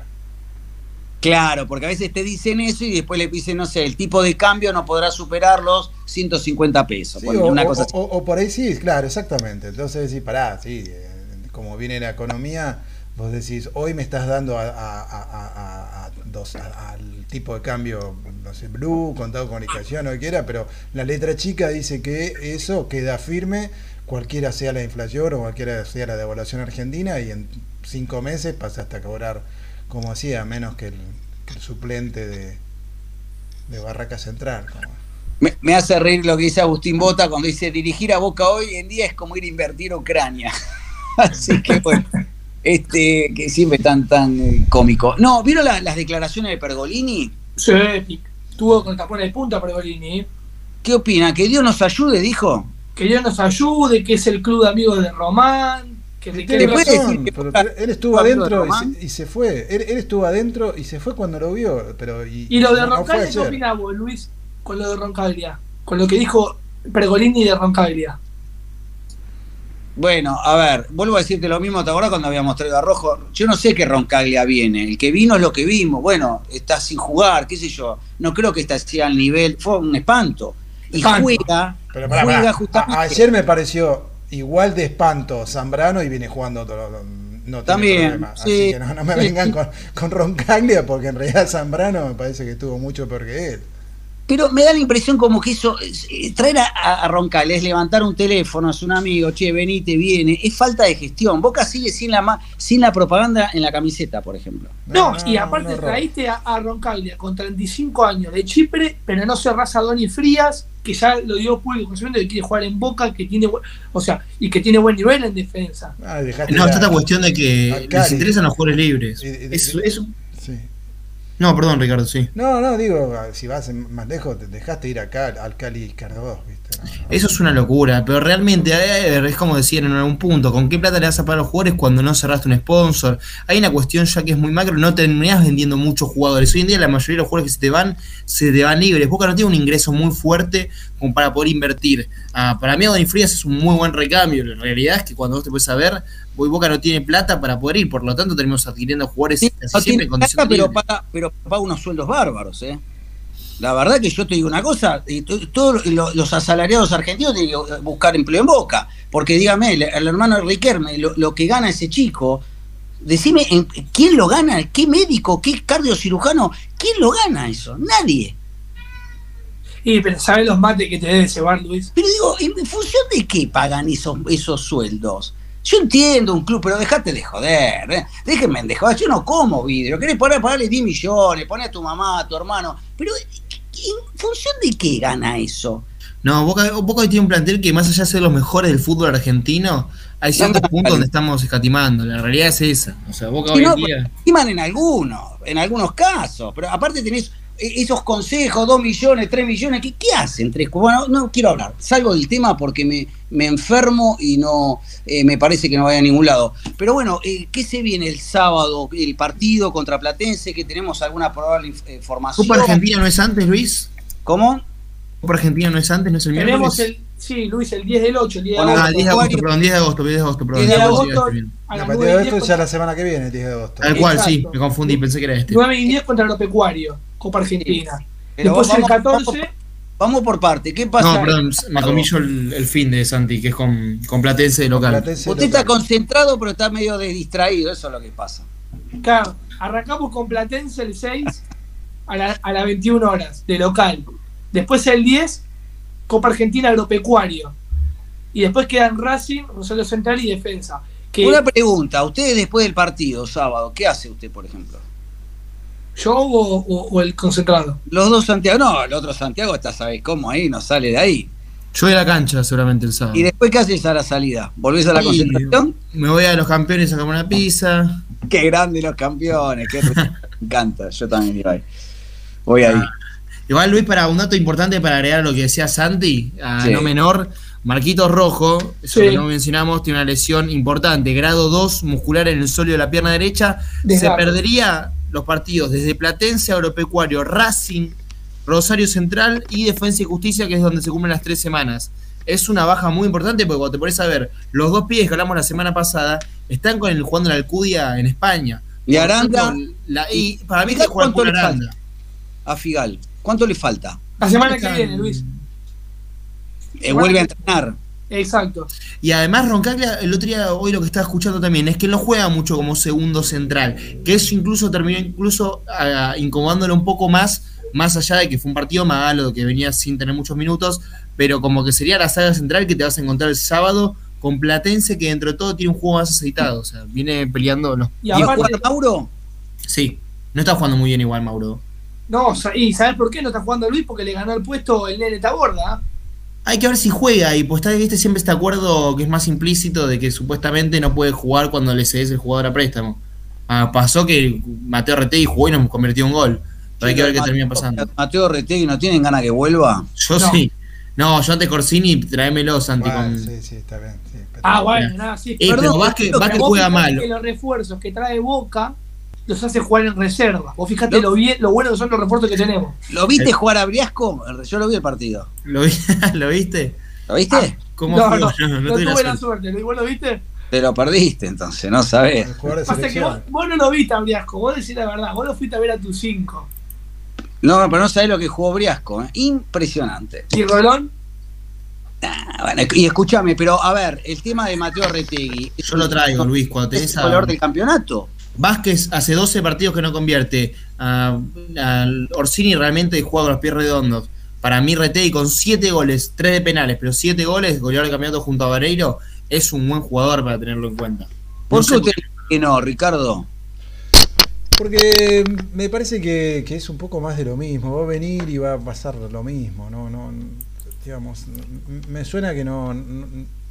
Claro, porque a veces te dicen eso y después le dicen, no sé, el tipo de cambio no podrá superar los 150 pesos. Sí, o, una o- cosa así. o- o por ahí sí, claro, exactamente. Entonces decís, pará, sí, eh, como viene la economía, vos decís, hoy me estás dando a, a- dos- a- al tipo de cambio, no sé, blue, contado con liquidación, lo que quiera, pero la letra chica dice que eso queda firme, cualquiera sea la inflación o cualquiera sea la devaluación argentina, y en cinco meses pasa hasta cobrar como hacía, menos que el, que el suplente de, de Barraca Central. como- Me, me hace reír lo que dice Agustín Bota cuando dice dirigir a Boca hoy en día es como ir a invertir a Ucrania. *laughs* Así que bueno, este, que siempre tan tan eh, cómico. No, ¿vieron la- las declaraciones de Pergolini? Sí, tuvo con tapones de punta Pergolini. ¿Qué opina? ¿Que Dios nos ayude? Dijo. Que Dios nos ayude, que es el club de amigos de Román. Que puede razón, decir que pero Boca- él estuvo adentro y se, y se fue. Él, él estuvo adentro y se fue cuando lo vio. Pero, y, Y lo de no Roncaglia, ¿qué opinás vos, Luis, con lo de Roncaglia? Con lo que dijo Pergolini de Roncaglia. Bueno, a ver, vuelvo a decirte lo mismo, ¿te acordás cuando habíamos traído a Rojo? Yo no sé qué Roncaglia viene, el que vino es lo que vimos, bueno, está sin jugar, qué sé yo, no creo que esté así al nivel, fue un espanto. Y Espanto. juega, Pero pará, juega pará. justamente. A- ayer me pareció igual de espanto Zambrano y viene jugando todo. No tiene También, problema. sí, Así que no, no me vengan sí. con, con Roncaglia porque en realidad Zambrano me parece que estuvo mucho peor que él. Pero me da la impresión como que eso, eh, traer a, a Roncal es levantar un teléfono, es un amigo, che, venite, viene, es falta de gestión. Boca sigue sin la, sin la propaganda en la camiseta, por ejemplo. No, y aparte traíste a, a Roncaglia con 35 años de Chipre, pero no cerrás a Donny Frías, que ya lo dio público que quiere jugar en Boca, que tiene o sea, y que tiene buen nivel en defensa. Ah, No, la- está esta cuestión de que les interesan los jugadores libres. Y- y- Es- y- es- sí. No, perdón, Ricardo, sí. No, no, digo, si vas más lejos, te dejaste ir acá al Cali Cardós, ¿viste? No, no. Eso es una locura, pero realmente es como decían en algún punto, ¿con qué plata le vas a pagar a los jugadores cuando no cerraste un sponsor? Hay una cuestión ya que es muy macro, no terminás vendiendo muchos jugadores. Hoy en día la mayoría de los jugadores que se te van, se te van libres. Boca no tiene un ingreso muy fuerte como para poder invertir. Ah, para mí Donny Frías es un muy buen recambio. La realidad es que cuando vos te puedes saber, hoy Boca no tiene plata para poder ir, por lo tanto terminamos adquiriendo jugadores Sí, así no siempre tiene en condición plata, pero paga, pero paga unos sueldos bárbaros, ¿eh? La verdad que yo te digo una cosa, todos lo- los asalariados argentinos tienen que buscar empleo en Boca, porque dígame, el, el hermano de Riquelme, lo, lo que gana ese chico, decime, ¿en- ¿quién lo gana? ¿Qué médico? ¿Qué cardiocirujano? ¿Quién lo gana eso? Nadie. Y pero sabes los mates que te debe cebar, Luis. Pero digo, ¿en función de qué pagan esos, esos sueldos? Yo entiendo un club, pero dejate de joder, ¿eh? déjenme de joder, yo no como vidrio, querés poner, pagarle 10 millones, poner a tu mamá, a tu hermano, pero ¿en función de qué gana eso? No, Boca, Boca hoy tiene un plantel que más allá de ser los mejores del fútbol argentino, hay ciertos No, puntos donde estamos escatimando. La realidad es esa. O sea, Boca hoy no, en día... estiman en algunos, en algunos casos, pero aparte tenés esos consejos, 2 millones, 3 millones, ¿qué, qué hacen? Tres, bueno, no quiero hablar, salgo del tema porque me, me enfermo y no eh, me parece que no vaya a ningún lado. Pero bueno, eh, ¿qué se viene el sábado? El partido contra Platense, que tenemos alguna probable inf- eh. ¿Copa Argentina no es antes, Luis? ¿Cómo? ¿Copa Argentina no es antes? ¿No es el Tenemos miércoles? el, sí, Luis, el 10 del 8, el 10 de Bueno, Ah, agosto. 10 de agosto, perdón, 10 de agosto, 10 de agosto, perdón. 10 de 10 de agosto agosto, a La las partida 9 de y 10 esto ya la semana que viene, el 10 de agosto. Tal cual, sí, me confundí, pensé que era este. 9 y 10 contra Agropecuario, Copa Argentina. Después el vamos- 14, Vamos, vamos por parte, ¿qué pasa? No, perdón, me comí yo el, el fin de Santi, que es con, con Platense de local. Platense Usted está concentrado, pero está medio de distraído, eso es lo que pasa. claro, arrancamos con Platense el 6 a, la- a las 21 horas, de local. Después el 10, Copa Argentina Agropecuario. Y después quedan Racing, Rosario Central y Defensa. Que Una pregunta, ustedes después del partido, sábado, ¿qué hace usted, por ejemplo? yo o, o- o el concentrado. Los dos Santiago, no, el otro Santiago está, ¿sabes cómo? Ahí no sale de ahí. Yo voy a la cancha seguramente el sábado. ¿Y después qué haces a la salida? ¿Volvés a la concentración? Me voy a los campeones a comer una pizza. Qué grande los campeones, qué *laughs* me encanta, yo también iba ahí. Voy ahí. Igual, Luis, para un dato importante para agregar lo que decía Santi, a Sí. no menor, Marquitos Rojo, eso Sí. que no mencionamos, tiene una lesión importante, grado 2 muscular en el sóleo de la pierna derecha. Se perdería los partidos desde Platense, Agropecuario, Racing, Rosario Central y Defensa y Justicia, que es donde se cumplen las tres semanas. Es una baja muy importante porque cuando te pones a ver, los dos pies que hablamos la semana pasada están con el jugando en la Alcudia en España. Y Aranda. La, y para mí que juegan ¿cuánto con le Aranda. falta? A Figal. ¿Cuánto le falta? La semana que viene, Luis. Eh, vuelve a entrenar. Exacto. Y además Roncaglia, el otro día, hoy lo que estaba escuchando también, es que no juega mucho como segundo central, que eso incluso terminó incluso ah, incomodándolo un poco más, más allá de que fue un partido malo, que venía sin tener muchos minutos, pero como que sería la saga central que te vas a encontrar el sábado con Platense, que dentro de todo tiene un juego más aceitado, o sea, viene peleando los... Y ¿Y aparte, Mauro? Sí, no está jugando muy bien igual Mauro. No, y ¿sabes por qué no está jugando Luis? Porque le ganó el puesto el nene Taborda. Hay que ver si juega y pues está, viste siempre este acuerdo que es más implícito de que supuestamente no puede jugar cuando le cedes el jugador a préstamo. Ah, pasó que Mateo Retegui jugó y nos convirtió en gol. Pero hay que ver qué termina pasando. Mateo Retegui, ¿no tienen ganas que vuelva? Yo No. sí. No, yo antes Corsini, tráemelo, Santi. Bueno, con- sí, sí, está bien. sí, pero- Ah, bueno, nada, sí. Eh, pero Vázquez, Vázquez juega mal. que los refuerzos que trae Boca los hace jugar en reserva. Vos fijate lo, bien, lo bueno que son los refuerzos que tenemos. ¿Lo viste jugar a Briasco? Yo lo vi el partido. ¿Lo, vi- *laughs* ¿Lo viste? ¿Lo viste? ¿Cómo No, fue? *laughs* no, tuve la tuve la suerte. suerte. ¿Igual lo viste? Te lo perdiste, entonces, no sabés. Pasa que vos, vos no lo viste a Briasco, vos decís la verdad, vos lo fuiste a ver a tus cinco. No, pero no sabés lo que jugó Briasco. ¿eh? Impresionante. ¿Y Rolón? Ah, bueno, y escúchame, pero a ver, el tema de Mateo Retegui. Yo lo traigo, Luis, cuando ¿Es tenés el a... color del campeonato? Vázquez hace 12 partidos que no convierte. A, al Orsini realmente juega con los pies redondos. Para mí, Retegui con 7 goles, 3 de penales, pero 7 goles, goleador del campeonato junto a Vareiro, es un buen jugador para tenerlo en cuenta. ¿Por No qué sé dice que no, Ricardo? Porque me parece que, que es un poco más de lo mismo. Va a venir y va a pasar lo mismo. No, no, digamos, me suena que no, no,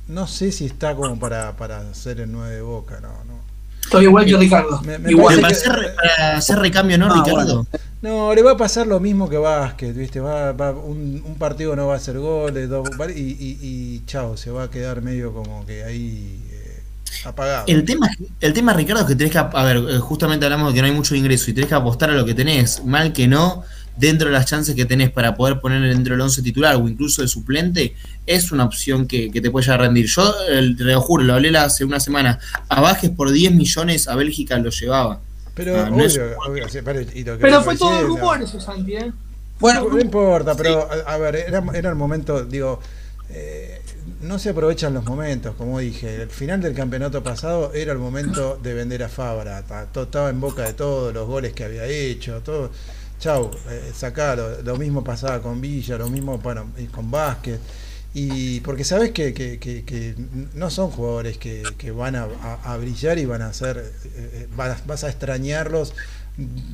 no sé si está como para, para hacer el 9 de Boca. No, no. Estoy igual que Ricardo. Me- me Igual, para hacer, que- para hacer recambio, ¿no, Ah, Ricardo? No, le va a pasar lo mismo que Vázquez, ¿viste? Va, va- un, un partido no va a hacer goles, dos, y, y, y chao, se va a quedar medio como que ahí eh, apagado. El tema, el tema, Ricardo, es que tenés que, a ver, eh, justamente hablamos de que no hay mucho ingreso y tenés que apostar a lo que tenés, mal que no, dentro de las chances que tenés para poder poner dentro del 11 titular o incluso de suplente, es una opción que, que te puede llegar a rendir. Yo, el, te lo juro, lo hablé hace una semana, a Bajes por 10 millones a Bélgica lo llevaba. Pero, Ah, no obvio, es- obvio, sí, pero, y lo que Pero fue todo rumor eso, Santi, ¿eh? Bueno, No, no importa, pero a, a ver, era, era el momento, digo, eh, no se aprovechan los momentos, como dije, el final del campeonato pasado era el momento de vender a Fabra, estaba en boca de todos los goles que había hecho, todo, chau, eh, sacalo, lo mismo pasaba con Villa, lo mismo bueno, y con Vázquez, y porque sabes que, que- que- que no son jugadores que, que van a, a- a brillar y van a ser, eh, eh, vas, vas a extrañarlos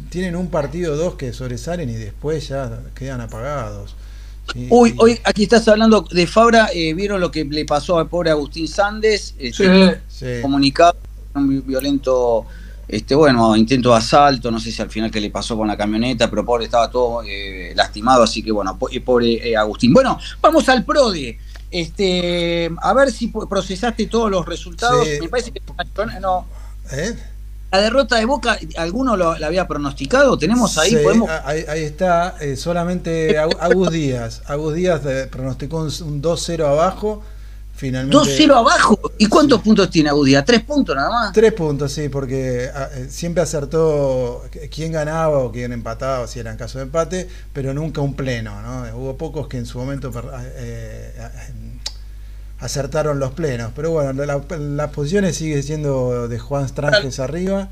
tienen un partido o dos que sobresalen y después ya quedan apagados. Y- Uy, hoy aquí estás hablando de Fabra, eh, ¿vieron lo que le pasó al pobre Agustín Sandes? Este, Sí. sí. Comunicado, un vi- violento, este, bueno, intento de asalto, no sé si al final qué le pasó con la camioneta, pero pobre, estaba todo eh, lastimado, así que bueno, po- eh, pobre eh, Agustín. Bueno, vamos al PRODE. Este, a ver si procesaste todos los resultados. Sí. Me parece que no, ¿Eh? la derrota de Boca, ¿alguno lo, la había pronosticado? ¿Tenemos ahí? Sí, ¿Podemos? ahí, ahí está, eh, solamente Agu- Agus Díaz. Agus Díaz pronosticó un, un 2-0 abajo. Finalmente. 2-0 abajo. ¿Y cuántos puntos tiene Agudía? ¿Tres puntos nada más? Tres puntos, sí, porque ah, eh, siempre acertó quién ganaba o quién empataba, si era en caso de empate, pero nunca un pleno, ¿no? Hubo pocos que en su momento ah, eh, ah, acertaron los plenos, pero bueno, la- la- las posiciones sigue siendo de Juan Stranges arriba.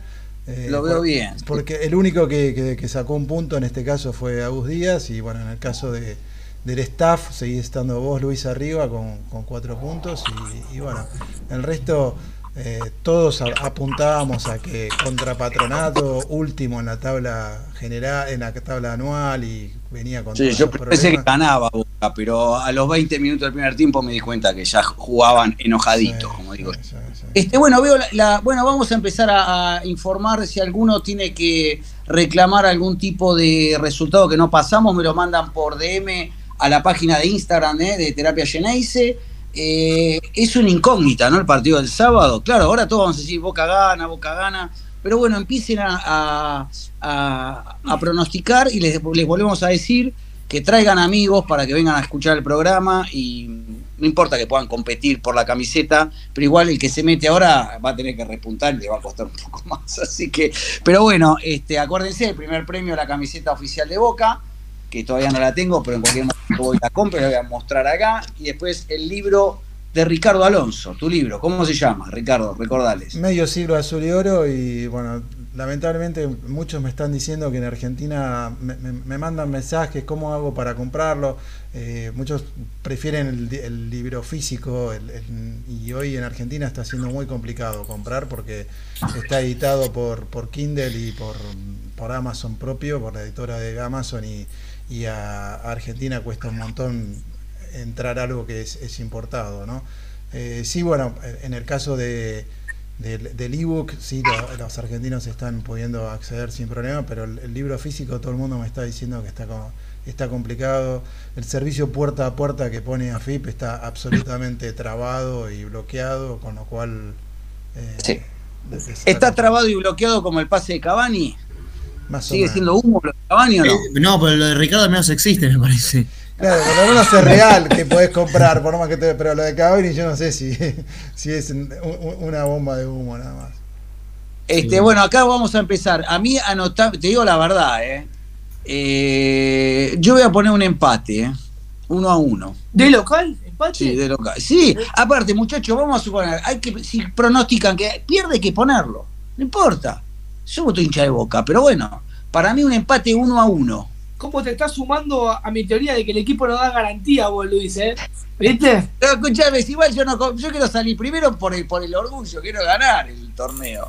eh, Lo veo por- bien. Porque el único que, que- que sacó un punto en este caso fue Agus Díaz y bueno, en el caso de, del staff seguís estando vos, Luis, arriba con, con cuatro puntos y, y bueno, el resto eh, todos a- apuntábamos a que contra Patronato, último en la tabla general, en la tabla anual y venía con Sí, yo pensé que problemas. ganaba Boca, pero a los 20 minutos del primer tiempo me di cuenta que ya jugaban enojaditos, Sí, como digo. sí, sí, sí. Este, bueno, veo la, la- bueno, vamos a empezar a, a informar si alguno tiene que reclamar algún tipo de resultado que no pasamos, me lo mandan por DM a la página de Instagram eh, de Terapia Geneise. Eh, es una incógnita, ¿no? El partido del sábado. Claro, ahora todos vamos a decir Boca gana, Boca gana, pero bueno, empiecen a, a- a- a pronosticar y les, les volvemos a decir que traigan amigos para que vengan a escuchar el programa y no importa que puedan competir por la camiseta, pero igual el que se mete ahora va a tener que repuntar y le va a costar un poco *laughs* más. Así que, pero bueno, este, acuérdense, el primer premio la camiseta oficial de Boca, que todavía no la tengo, pero en cualquier momento voy a la compra y la voy a mostrar acá. Y después el libro de Ricardo Alonso, tu libro, ¿cómo se llama? Ricardo, recordales. Medio siglo azul y oro y bueno, lamentablemente muchos me están diciendo que en Argentina me, me- me mandan mensajes, ¿cómo hago para comprarlo? Eh, muchos prefieren el, libro físico y hoy en Argentina está siendo muy complicado comprar porque está editado por, por Kindle y por, por Amazon propio, por la editora de Amazon y, y a, Argentina cuesta un montón entrar algo que es, es importado, ¿no? Eh, sí, bueno, en el caso de, del, del ebook, sí, lo- los argentinos están pudiendo acceder sin problema, pero el, el libro físico todo el mundo me está diciendo que está como- está complicado. El servicio puerta a puerta que pone AFIP está absolutamente trabado y bloqueado, con lo cual eh, Sí. es- es- ¿Está trabado y bloqueado como el pase de Cavani? Más ¿Sigue siendo humo lo de Cavani o no? Eh, no, pero lo de Ricardo al menos existe, me parece. Claro, por lo menos es real que podés comprar, por más que te, pero lo de Cavani yo no sé si, *laughs* si es un- un- una bomba de humo nada más. Este, Sí. Bueno, acá vamos a empezar. A mí anotar, te digo la verdad, ¿eh? Eh, yo voy a poner un empate, ¿eh? uno a uno. ¿De local? ¿Empate? Sí, de local. Sí, aparte, muchachos, vamos a suponer, hay que, si pronostican que pierde, hay que ponerlo. No importa. Yo voto hincha de boca, pero bueno, para mí un empate uno a uno. ¿Cómo te estás sumando a, mi teoría de que el equipo no da garantía, vos, Luis, eh? ¿Viste? Pero escuchame, igual yo no yo quiero salir primero por el, por el orgullo, quiero ganar el torneo.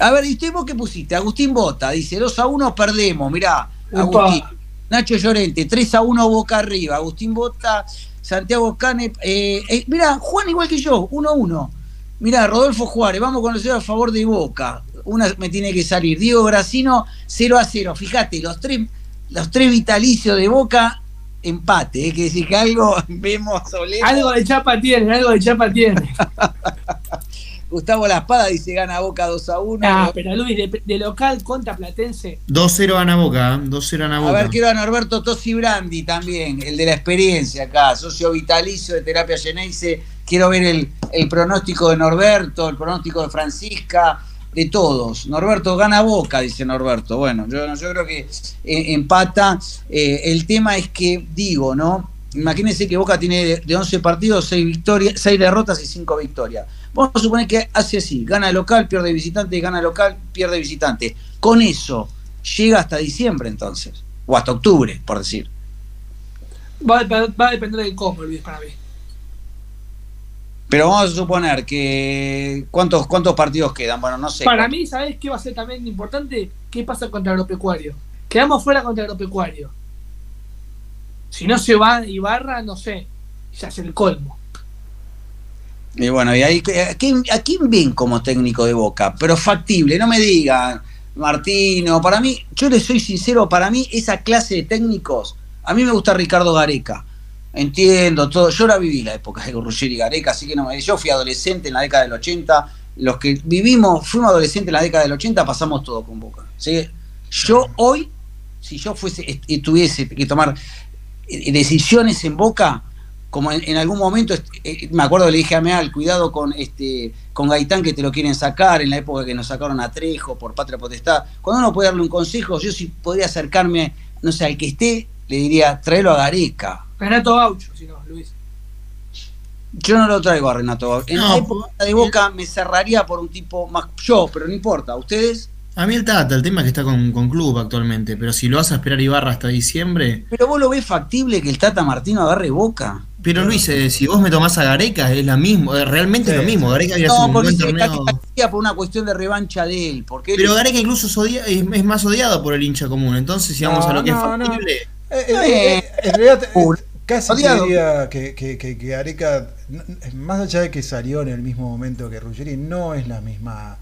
A ver, ¿y usted vos qué pusiste? Agustín Bota, dice 2 a 1 perdemos, mirá, Upa. Agustín. Nacho Llorente, 3 a 1 Boca arriba, Agustín Bota, Santiago Cane, eh, eh, mirá, Juan igual que yo, 1 a 1. Mirá, Rodolfo Juárez, vamos con los a favor de Boca. Una me tiene que salir. Diego Gracino, 0 a 0. Fíjate, los tres, los tres vitalicios de Boca, empate. Es que decir que algo *laughs* vemos. Algo de chapa tiene, algo de chapa tiene. *laughs* Gustavo La Espada dice gana Boca 2 a 1. Ah, pero Luis, de, de local contra Platense. 2-0 gana Boca, ¿eh? 2-0 gana a Boca. ver, quiero a Norberto Tosi Brandi también, el de la experiencia acá, socio vitalicio de Terapia Geneise. Quiero ver el, el pronóstico de Norberto, el pronóstico de Francisca, de todos. Norberto gana Boca, dice Norberto. Bueno, yo, yo creo que eh, empata. Eh, el tema es que, digo, ¿no? Imagínense que Boca tiene de, de 11 partidos, 6, victorias, 6 derrotas y 5 victorias. Vamos a suponer que hace así, gana local, pierde visitante, gana local, pierde visitante. Con eso, llega hasta diciembre entonces, o hasta octubre, por decir. Va, a depender del cómo, Luis, para mí. Pero vamos a suponer que... ¿Cuántos, cuántos partidos quedan? Bueno, no sé. Para mí, ¿sabes qué va a ser también importante? ¿Qué pasa contra Agropecuario? Quedamos fuera contra Agropecuario. Si no se va Ibarra, no sé. Ya es el colmo. Y bueno, y ahí, ¿a quién, ¿a quién ven como técnico de Boca? Pero factible, no me digan, Martino, para mí, yo le soy sincero, para mí esa clase de técnicos, a mí me gusta Ricardo Gareca. Entiendo todo, yo la viví la época de Ruggeri y Gareca, así que no me, yo fui adolescente en la década del 80, los que vivimos, fuimos adolescentes en la década del 80, pasamos todo con Boca. ¿sí? Yo hoy, si yo fuese, tuviese que tomar eh, decisiones en Boca, como en, algún momento, eh, me acuerdo le dije a Meal, cuidado con este con Gaitán que te lo quieren sacar, en la época que nos sacaron a Trejo por patria potestad. Cuando uno puede darle un consejo, yo si podría acercarme, no sé, al que esté, le diría, tráelo a Gareca. Renato Gaucho, si no, Luis. Yo no lo traigo a Renato. En No, la época de Boca me cerraría por un tipo más yo, pero no importa. ¿Ustedes? A mí el Tata, el tema es que está con, con club actualmente, pero si lo vas a esperar Ibarra hasta diciembre. ¿Pero vos lo ves factible que el Tata Martino agarre Boca? Pero Luis, eh, si vos me tomás a Gareca, es la mismo, eh, realmente es Sí. lo mismo. Gareca había sido No, un porque buen torneo. por una cuestión de revancha de él. Porque él- Pero Gareca incluso es, odia- es, es más odiado por el hincha común. Entonces, si vamos No, a lo que no, es no. factible. Eh, eh, eh, en realidad, casi odiado. diría que, que, que, que Gareca, n- más allá de que salió en el mismo momento que Ruggeri, no es la misma.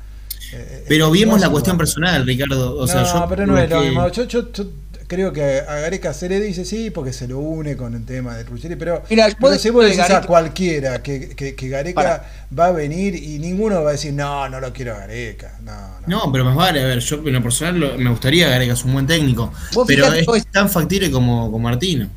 eh, Pero no vimos la cuestión personal, Ricardo. O sea, no, yo pero no es lo que- mismo. Yo, yo- yo creo que a Gareca se le dice sí, porque se lo une con el tema de Ruggeri, pero, Mira, pero vos si vos decís a cualquiera que, que, que Gareca va a venir y ninguno va a decir, no, no lo quiero a Gareca. No, no. No, pero más vale, a ver, yo en lo personal me gustaría Gareca, es un buen técnico. Pero fíjate, es vos- tan factible como, como Martino.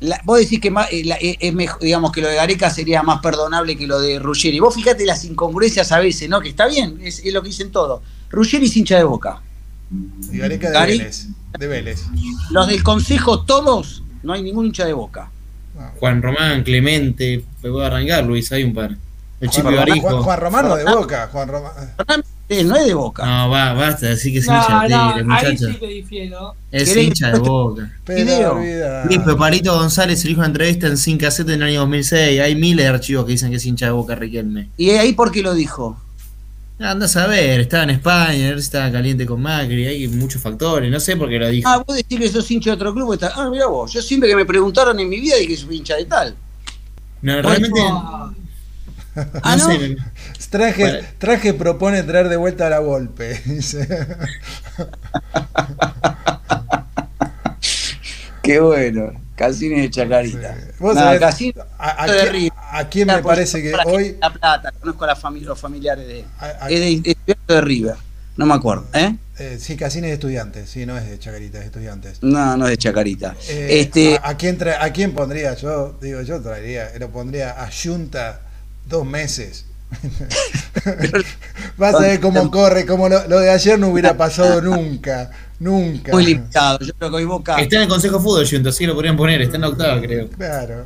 La- vos decís que más, eh, la- eh, es mejor, digamos que lo de Gareca sería más perdonable que lo de Ruggeri. Vos fíjate las incongruencias a veces, ¿no? Que está bien, es, es lo que dicen todos. Ruggeri es hincha de boca. Y Gareca de Gare- Vélez. De Vélez. Los del consejo, todos, no hay ningún hincha de boca. Juan Román, Clemente, me voy a arrancar, Luis, hay un par. El Juan, Chipi Román, Barijo. Juan- Juan Romano de Boca. Juan Román. Él no es de boca. No, va, basta, decir que es No, hincha de no, Tigre, ahí muchacho. sí que difiero. Es ¿Querés- hincha de boca. Pero. Sí, pero Palito González se dijo una entrevista en Sin Cassette en el año 2006. Hay miles de archivos que dicen que es hincha de boca Riquelme. ¿Y ahí por qué lo dijo? Anda a saber, estaba en España, a ver si estaba caliente con Macri, hay muchos factores, no sé por qué lo dijo. Ah, vos decís que sos hincha de otro club. Está... Ah, mira vos. Yo siempre que me preguntaron en mi vida dije que soy hincha de tal. No, realmente, Ah, no. Traje, Bueno. traje propone traer de vuelta a la golpe. *laughs* Qué bueno. Casines de Chacarita. Vos No, sabés, Casines a, a de quién- River. a quién me parece que hoy. La Plata, conozco a la familia, los familiares de. A- Es de, es estudiante de River. No me acuerdo, ¿eh? eh, sí, Casines de estudiantes, sí, no es de Chacarita, es de estudiantes. No, no es de Chacarita. Eh, este, a, a quién tra- ¿A quién pondría? Yo digo, yo traería, lo pondría a Junta dos meses. *laughs* Vas a ver cómo corre, como lo, lo de ayer no hubiera pasado nunca, nunca. muy limitado. Yo creo que hoy Boca. Está en el Consejo de Fútbol, Junta, así lo podrían poner, está en la octava, creo. Claro.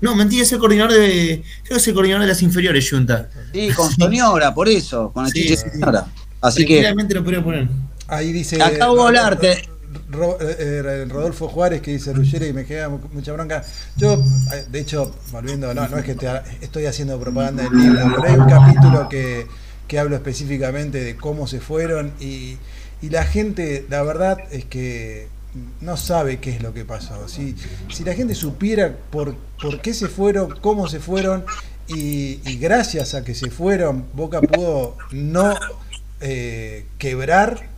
No, mentira, es el coordinador de. Creo que es el coordinador de las inferiores, Junta. Sí, con Soñora, por eso. Con el Sí, chiche. Soñora. Así que. Lo podrían poner. Ahí dice. Acabo de hablarte. Eh, Rodolfo Juárez que dice Ruggeri y me queda mu- mucha bronca. Yo, eh, de hecho, volviendo, no, es que te estoy haciendo propaganda del libro, pero hay un capítulo que, que hablo específicamente de cómo se fueron y, y la gente, la verdad es que no sabe qué es lo que pasó. Si, si la gente supiera por, por qué se fueron, cómo se fueron y, y gracias a que se fueron, Boca pudo no eh, quebrar.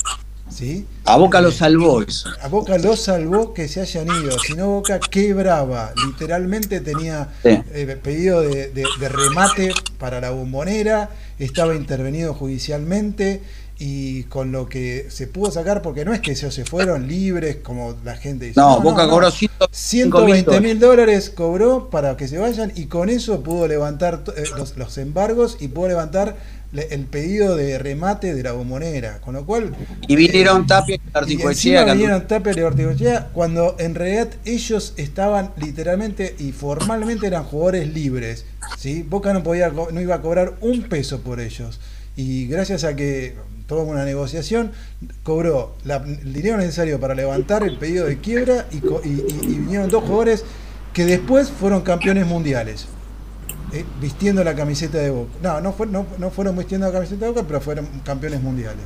¿Sí? A Boca lo salvó eso. A Boca lo salvó que se hayan ido, si no Boca quebraba. Literalmente tenía Sí. eh, pedido de, de- de remate para la bombonera, estaba intervenido judicialmente y con lo que se pudo sacar, porque no es que ellos se fueron libres como la gente dice. No, Boca cobró 105 120 mil dólares cobró para que se vayan y con eso pudo levantar eh, los, los embargos y pudo levantar le- el pedido de remate de la bombonera. Con lo cual Y vinieron Tapia y vinieron Tapia y Ortigochea cuando en realidad ellos estaban literalmente y formalmente eran jugadores libres. ¿sí? Boca no, podía, no iba a cobrar un peso por ellos. Y gracias a que tuvo una negociación, cobró la- el dinero necesario para levantar el pedido de quiebra y- y- y vinieron dos jugadores que después fueron campeones mundiales. Eh, vistiendo la camiseta de Boca. No, no, fue- no, no fueron vistiendo la camiseta de Boca, pero fueron campeones mundiales.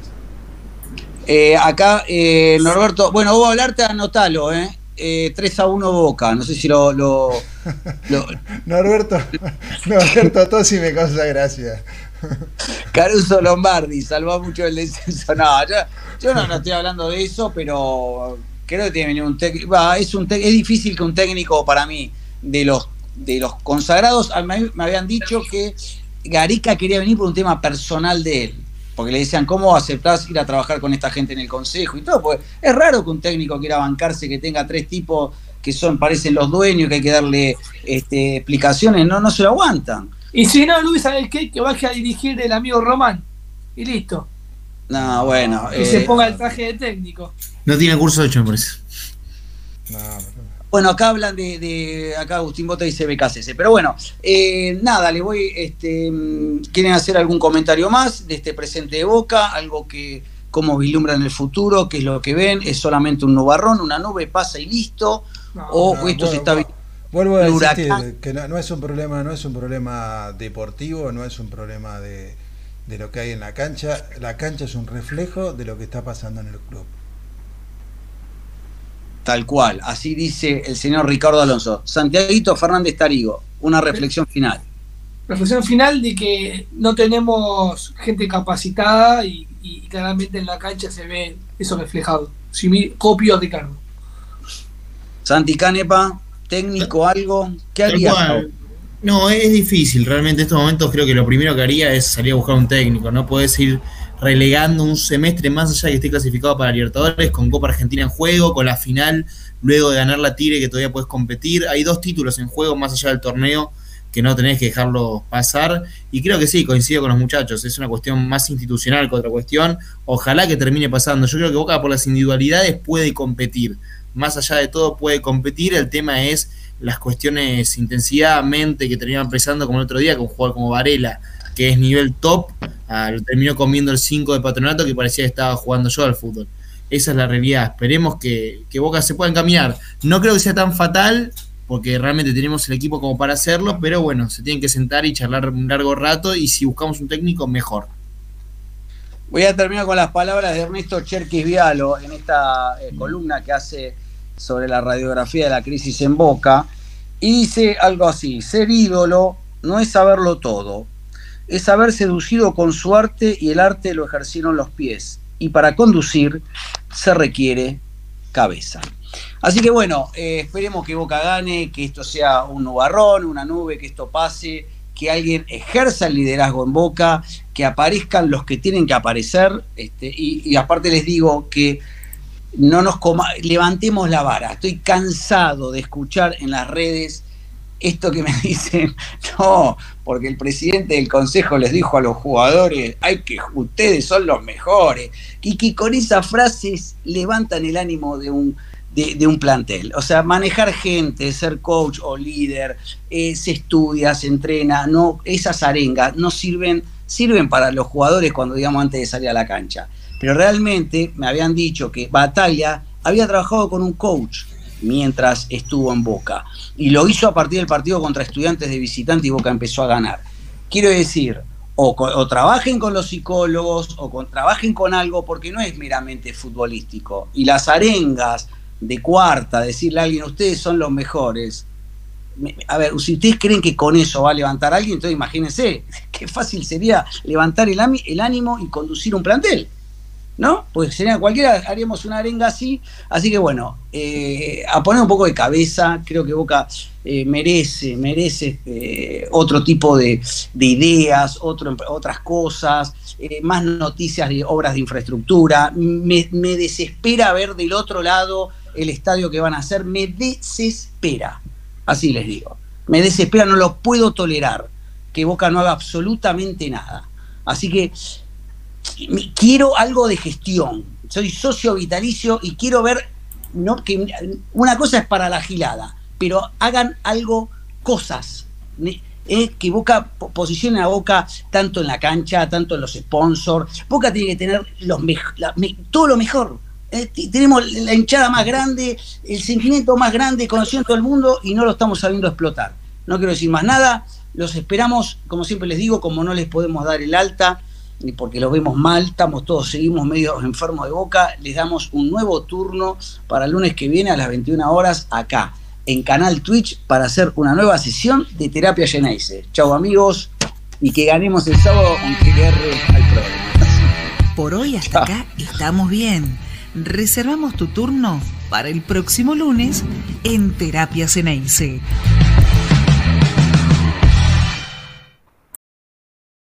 Eh, acá, eh, Norberto, bueno, vos hablarte, anotalo, ¿eh? Eh, 3 a 1 Boca, no sé si lo. lo, *laughs* lo- Norberto, *laughs* Norberto Tosi me causa gracia. *laughs* Caruso Lombardi salvó mucho el descenso. No, yo, yo no, no estoy hablando de eso, pero creo que tiene un técnico. Es, un es difícil que un técnico, para mí, de los, de los consagrados, a mí me habían dicho que Gareca quería venir por un tema personal de él. Porque le decían, ¿cómo aceptás ir a trabajar con esta gente en el consejo y todo? Porque es raro que un técnico quiera bancarse, que tenga tres tipos que son, parecen los dueños, que hay que darle este, explicaciones, no, no se lo aguantan. Y si no, Luis, ¿sabes qué? Que baje a dirigir el amigo Román. Y listo. No, bueno. Y eh, se ponga el traje de técnico. No tiene curso hecho, me parece. No, Bueno, acá hablan de, de- acá Agustín Bota dice BKCS. Pero bueno, eh, nada, le voy, este, mm, ¿quieren hacer algún comentario más de este presente de Boca? Algo que, cómo vislumbran el futuro, qué es lo que ven, es solamente un nubarrón, una nube pasa y listo, No, o no, esto se está bueno. Vuelvo a insistir que no, no es un problema, no es un problema deportivo, no es un problema de, de lo que hay en la cancha. La cancha es un reflejo de lo que está pasando en el club. Tal cual. Así dice el señor Ricardo Alonso. Santiaguito Fernández Tarigo, una reflexión final. Reflexión final de que no tenemos gente capacitada y, y claramente en la cancha se ve eso reflejado. Si mi, copio a Ricardo. Santi Canepa, técnico, algo. ¿Qué harías? No, es difícil. Realmente en estos momentos creo que lo primero que haría es salir a buscar un técnico. No puedes ir relegando un semestre más allá de que esté clasificado para Libertadores, con Copa Argentina en juego, con la final, luego de ganar la Tigre que todavía puedes competir. Hay dos títulos en juego más allá del torneo que no tenés que dejarlo pasar. Y creo que sí, coincido con los muchachos. Es una cuestión más institucional que otra cuestión. Ojalá que termine pasando. Yo creo que Boca por las individualidades puede competir. Más allá de todo puede competir. El tema es las cuestiones intensidad, mente que terminan pesando como el otro día con un jugador como Varela, que es nivel top, ah, lo terminó comiendo el 5 de patronato que parecía que estaba jugando yo al fútbol. Esa es la realidad. Esperemos que, que Boca se pueda encaminar. No creo que sea tan fatal, porque realmente tenemos el equipo como para hacerlo, pero bueno, se tienen que sentar y charlar un largo rato y si buscamos un técnico, mejor. Voy a terminar con las palabras de Ernesto Cherkis Vialo en esta eh, columna que hace sobre la radiografía de la crisis en Boca. Y dice algo así, ser ídolo no es saberlo todo, es haber seducido con su arte y el arte lo ejercieron los pies. Y para conducir se requiere cabeza. Así que bueno, eh, esperemos que Boca gane, que esto sea un nubarrón, una nube, que esto pase, que alguien ejerza el liderazgo en Boca, que aparezcan los que tienen que aparecer. Este, y, y aparte les digo que no nos coma, levantemos la vara. Estoy cansado de escuchar en las redes esto que me *laughs* dicen, no, porque el presidente del consejo les dijo a los jugadores, hay que ustedes son los mejores, y que con esas frases levantan el ánimo de un, de, un plantel. O sea, manejar gente, ser coach o líder, eh, se estudia, se entrena, no, esas arengas no sirven, sirven para los jugadores cuando digamos antes de salir a la cancha. Pero realmente me habían dicho que Batalla había trabajado con un coach mientras estuvo en Boca. Y lo hizo a partir del partido contra estudiantes de visitante y Boca empezó a ganar. Quiero decir, o, trabajen con los psicólogos o con, trabajen con algo porque no es meramente futbolístico. Y las arengas de cuarta, decirle a alguien, ustedes son los mejores. A ver, si ustedes creen que con eso va a levantar a alguien, entonces imagínense *laughs* qué fácil sería levantar el, el ánimo y conducir un plantel. ¿No? Pues sería cualquiera, haríamos una arenga así. Así que bueno, eh, a poner un poco de cabeza, creo que Boca eh, merece, merece eh, otro tipo de, de ideas, otro, otras cosas, más noticias de obras de infraestructura. Me, me, desespera ver del otro lado el estadio que van a hacer, me desespera, así les digo. Me desespera, no lo puedo tolerar que Boca no haga absolutamente nada. Así que quiero algo de gestión. Soy socio vitalicio y quiero ver no que una cosa es para la gilada, pero hagan algo, cosas. Eh, que Boca posicione a Boca tanto en la cancha, tanto en los sponsors. Boca tiene que tener los todo lo mejor. Eh, tenemos la hinchada más grande, el sentimiento más grande, conocido en todo el mundo y no lo estamos sabiendo explotar. No quiero decir más nada. Los esperamos, como siempre les digo, como no les podemos dar el alta, ni porque lo vemos mal, estamos todos, seguimos medio enfermos de boca, les damos un nuevo turno para el lunes que viene a las 21 horas acá, en canal Twitch, para hacer una nueva sesión de terapia Geneise. Chau amigos, y que ganemos el sábado aunque le al programa. Por hoy hasta acá estamos bien. Reservamos tu turno para el próximo lunes en Terapia Ceneice.